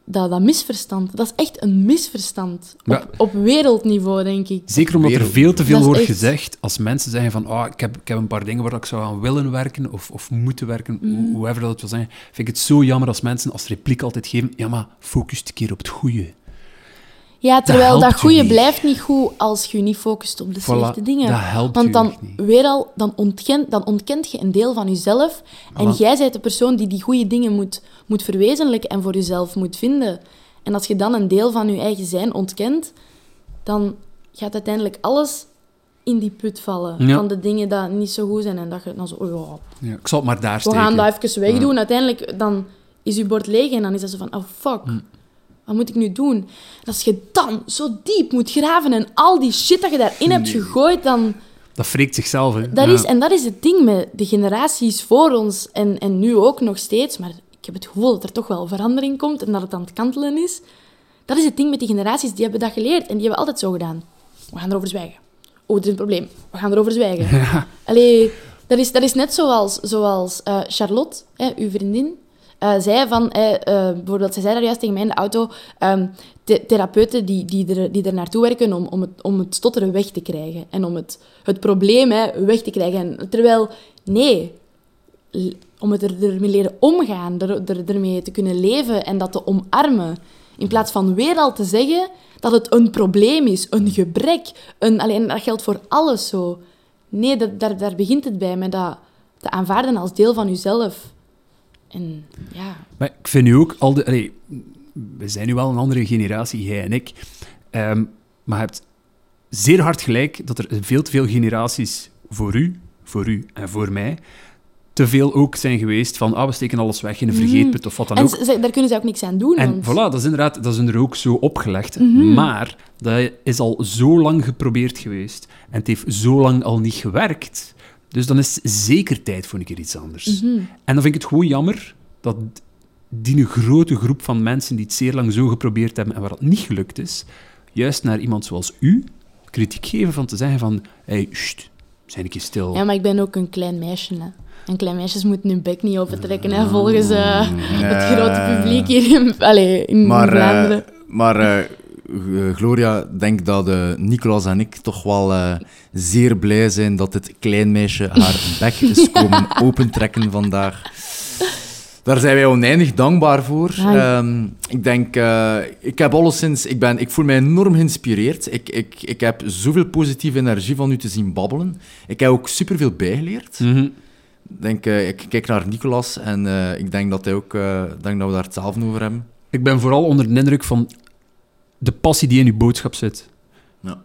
Dat, dat misverstand. Dat is echt een misverstand. Op, Ja. op wereldniveau, denk ik. Zeker omdat er veel te veel Dat wordt echt- gezegd. Als mensen zeggen van, oh, ik, heb, ik heb een paar dingen waar ik zou aan willen werken of, of moeten werken, hoe hoever dat het wil zijn, vind ik het zo jammer als mensen als repliek altijd geven, ja, maar focus een keer op het goede. Ja, terwijl dat, goede blijft niet goed als je je niet focust op de slechte dingen. dat helpt Want dan, weer al, dan, ontkent, dan ontkent je een deel van jezelf. En Voilà. jij bent de persoon die die goede dingen moet, moet verwezenlijken en voor jezelf moet vinden. En als je dan een deel van je eigen zijn ontkent, dan gaat uiteindelijk alles in die put vallen. Ja. Van de dingen die niet zo goed zijn. En dat je dan zo, oh ja, Ja, ik zal het maar daar we steken. gaan dat even wegdoen. Uiteindelijk dan is je bord leeg en dan is dat zo van, oh fuck, Hm. Wat moet ik nu doen? En als je dan zo diep moet graven en al die shit dat je daarin hebt gegooid, dan... Dat wreekt zichzelf. Hè. Dat Ja. is, en dat is het ding met de generaties voor ons en, en nu ook nog steeds, maar ik heb het gevoel dat er toch wel verandering komt en dat het aan het kantelen is. Dat is het ding met die generaties, die hebben dat geleerd en die hebben altijd zo gedaan. We gaan erover zwijgen. Oh, er is een probleem. We gaan erover zwijgen. Allee, dat is, dat is net zoals, zoals eh, Charlotte, hè, uw vriendin, eh, zei van... eh, bijvoorbeeld, zij zei daar juist tegen mij in de auto... ehm, the- therapeuten die, die, er, die er naartoe werken om, om, het, om het stotteren weg te krijgen. En om het, het probleem hè, weg te krijgen. En terwijl, nee... Om het er, ermee leren omgaan, er, ermee te kunnen leven en dat te omarmen. In plaats van weer al te zeggen dat het een probleem is, een gebrek. Een, alleen dat geldt voor alles zo. Nee, dat, daar, daar begint het bij, met dat te aanvaarden als deel van jezelf. En ja, Maar ik vind nu ook al de. allee, we zijn nu wel een andere generatie, jij en ik. Ehm, maar je hebt zeer hard gelijk dat er veel te veel generaties voor u, voor u en voor mij. te veel ook zijn geweest van ah, we steken alles weg in een vergeetput of wat dan en ook. ze- daar kunnen ze ook niks aan doen. En want... voilà, dat is inderdaad, dat is er ook zo opgelegd. Mhm. Maar dat is al zo lang geprobeerd geweest en het heeft zo lang al niet gewerkt. Dus dan is het zeker tijd voor een keer iets anders. Mhm. En dan vind ik het gewoon jammer dat die een grote groep van mensen die het zeer lang zo geprobeerd hebben en waar dat niet gelukt is, juist naar iemand zoals u kritiek geven van te zeggen van hey, sst, zijn een keer stil. Ja, maar ik ben ook een klein meisje. Hè. En klein meisjes moeten hun bek niet opentrekken, hè, volgens eh, het grote publiek hier in, allee, in Maar, eh, Vlaanderen. maar eh, Gloria, denk dat eh Nicolas en ik toch wel eh, zeer blij zijn dat dit klein meisje haar bek is komen opentrekken vandaag. Daar zijn wij oneindig dankbaar voor. Ja. Ehm, ik denk, eh, ik heb alleszins, ik, ben, ik voel mij enorm geïnspireerd. Ik, ik, ik heb zoveel positieve energie van u te zien babbelen. Ik heb ook superveel bijgeleerd. Mhm. Ik denk, eh, ik kijk naar Nicolas en eh, ik denk dat, hij ook, eh, denk dat we daar hetzelfde over hebben. Ik ben vooral onder de indruk van de passie die in uw boodschap zit. Ja.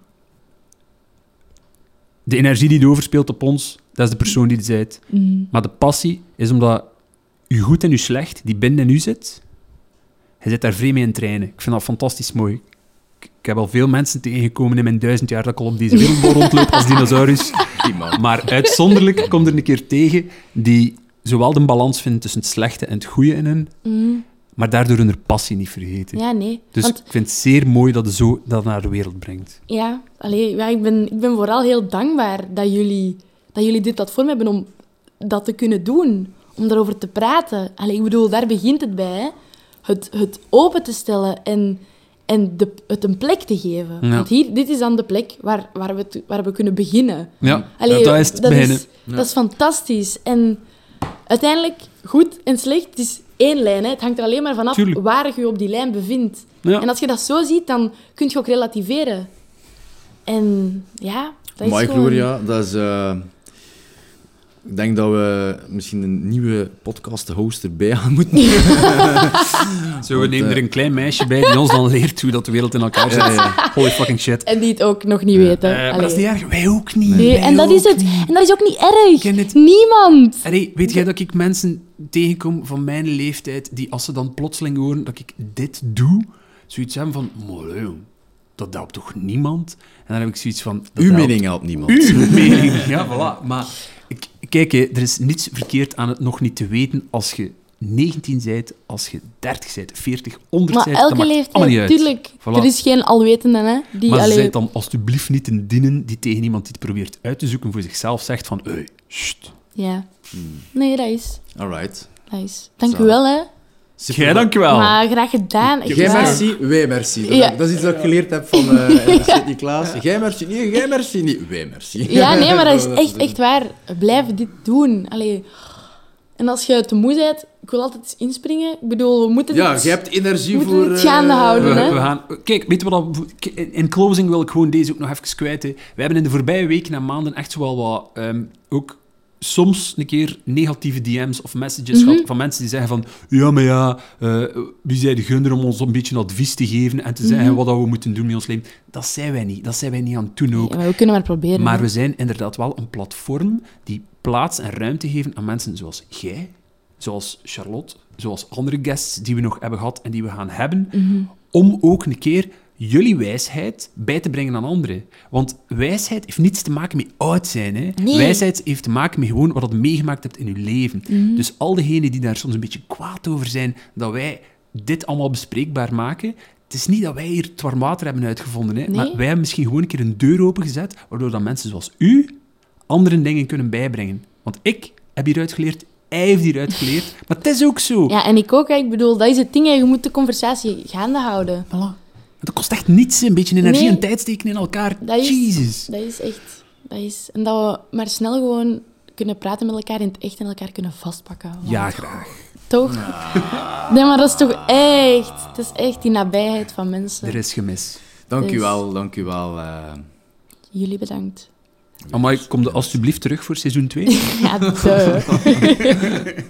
De energie die je overspeelt op ons, dat is de persoon die je bent. Mhm. Maar de passie is omdat je goed en je slecht, die binnen in u zit, je zit daar vrij mee in trainen. Ik vind dat fantastisch mooi. Ik, heb al veel mensen tegengekomen in mijn duizend jaar dat ik al op deze wereld rondloop als dinosaurus. Maar uitzonderlijk komt er een keer tegen die zowel de balans vinden tussen het slechte en het goede in hun, Mhm. Maar daardoor hun passie niet vergeten. Ja, nee. Dus Want ik vind het zeer mooi dat je zo dat naar de wereld brengt. Ja, allee, ja ik, ben, ik ben vooral heel dankbaar dat jullie, dat jullie dit platform hebben om dat te kunnen doen. Om daarover te praten. Allee, ik bedoel, daar begint het bij. Hè? Het, het open te stellen en, en de, het een plek te geven. Ja. Want hier, dit is dan de plek waar, waar, we, waar we kunnen beginnen. Ja, Allee, dat is het dat beginnen. Is, dat is fantastisch. En uiteindelijk, goed en slecht, het is één lijn. Hè. Het hangt er alleen maar vanaf Tuurlijk. waar je je op die lijn bevindt. Ja. En als je dat zo ziet, dan kun je ook relativeren. En ja, dat is Mooi, gewoon... Gloria. Dat is, eh, ik denk dat we misschien een nieuwe podcast-host erbij gaan moeten. Zo, we Want, nemen eh, er een klein meisje bij die ons dan leert hoe dat de wereld in elkaar zit. Ja, ja. Holy fucking shit. En die het ook nog niet weten. Eh, maar dat is niet erg. Wij ook niet. Nee, en dat is het. niet. En dat is ook niet erg. ken het. Niemand. Allee, weet jij dat ik mensen tegenkom van mijn leeftijd die als ze dan plotseling horen dat ik dit doe, zoiets hebben van, mooi dat helpt toch niemand? En dan heb ik zoiets van... Uw helpt mening helpt niemand. uw mening. Ja, voilà. Maar kijk, hè, er is niets verkeerd aan het nog niet te weten als je 19 bent, als je 30 bent, 40, 100 Maar bent. dat elke leeftijd, allemaal niet uit. tuurlijk. Voilà. Er is geen alwetende, hè. Die, maar ze allee, zijn dan alsjeblieft niet een dienen die tegen iemand die het probeert uit te zoeken voor zichzelf zegt van, hey, sst. Ja. Hmm. Nee, dat is. Alright. Dat is. Dank Zo. u wel, hè. Super. Jij dankjewel. Maar graag gedaan. Jij waar. merci, wij merci. Dat, Ja. dat is iets dat ik geleerd heb van eh Sint-Niklaas. Jij merci, nee, jij merci niet. Wij merci. Ja, nee, maar dat is echt, echt waar. Blijf dit doen. Allee. En als je te moe bent, ik wil altijd eens inspringen. Ik bedoel, we moeten Ja, jij hebt energie We moeten voor... dit gaande eh, houden, We, hè? we gaan, kijk, weet je wat? dat- In closing wil ik gewoon deze ook nog even kwijt. hè. We hebben in de voorbije weken en maanden echt wel wat... ehm, ook soms een keer negatieve DM's of messages Mhm. gehad van mensen die zeggen van... Ja, maar ja, eh, wie zei de gunder om ons een beetje advies te geven en te zeggen Mhm. wat we moeten doen met ons leven? Dat zijn wij niet. Dat zijn wij niet aan het doen ook. Maar we kunnen maar proberen. Maar hè. we zijn inderdaad wel een platform die plaats en ruimte geven aan mensen zoals jij, zoals Charlotte, zoals andere guests die we nog hebben gehad en die we gaan hebben, Mhm. om ook een keer jullie wijsheid bij te brengen aan anderen. Want wijsheid heeft niets te maken met oud zijn. Hè? Nee. Wijsheid heeft te maken met gewoon wat je meegemaakt hebt in je leven. Mhm. Dus al diegenen die daar soms een beetje kwaad over zijn, dat wij dit allemaal bespreekbaar maken... Het is niet dat wij hier het warm water hebben uitgevonden, hè? Nee. maar wij hebben misschien gewoon een keer een deur opengezet, waardoor dat mensen zoals u andere dingen kunnen bijbrengen. Want ik heb hieruit geleerd, hij heeft hieruit geleerd, maar het is ook zo. Ja, en ik ook. hè. Ik bedoel, dat is het ding. hè. Je moet de conversatie gaande houden. Voilà. Het kost echt niets, een beetje energie Nee. en tijd steken in elkaar. Dat is- Jezus. Dat is echt... Dat is... En dat we maar snel gewoon kunnen praten met elkaar in het echt en elkaar kunnen vastpakken. Want Ja, graag. Toch? Nee, maar dat is toch echt... Het is echt die nabijheid van mensen. Er is gemis. Dank u Dus- wel, dank u wel. eh. Jullie bedankt. Amai, kom er alsjeblieft terug voor seizoen 2. Ja, duh.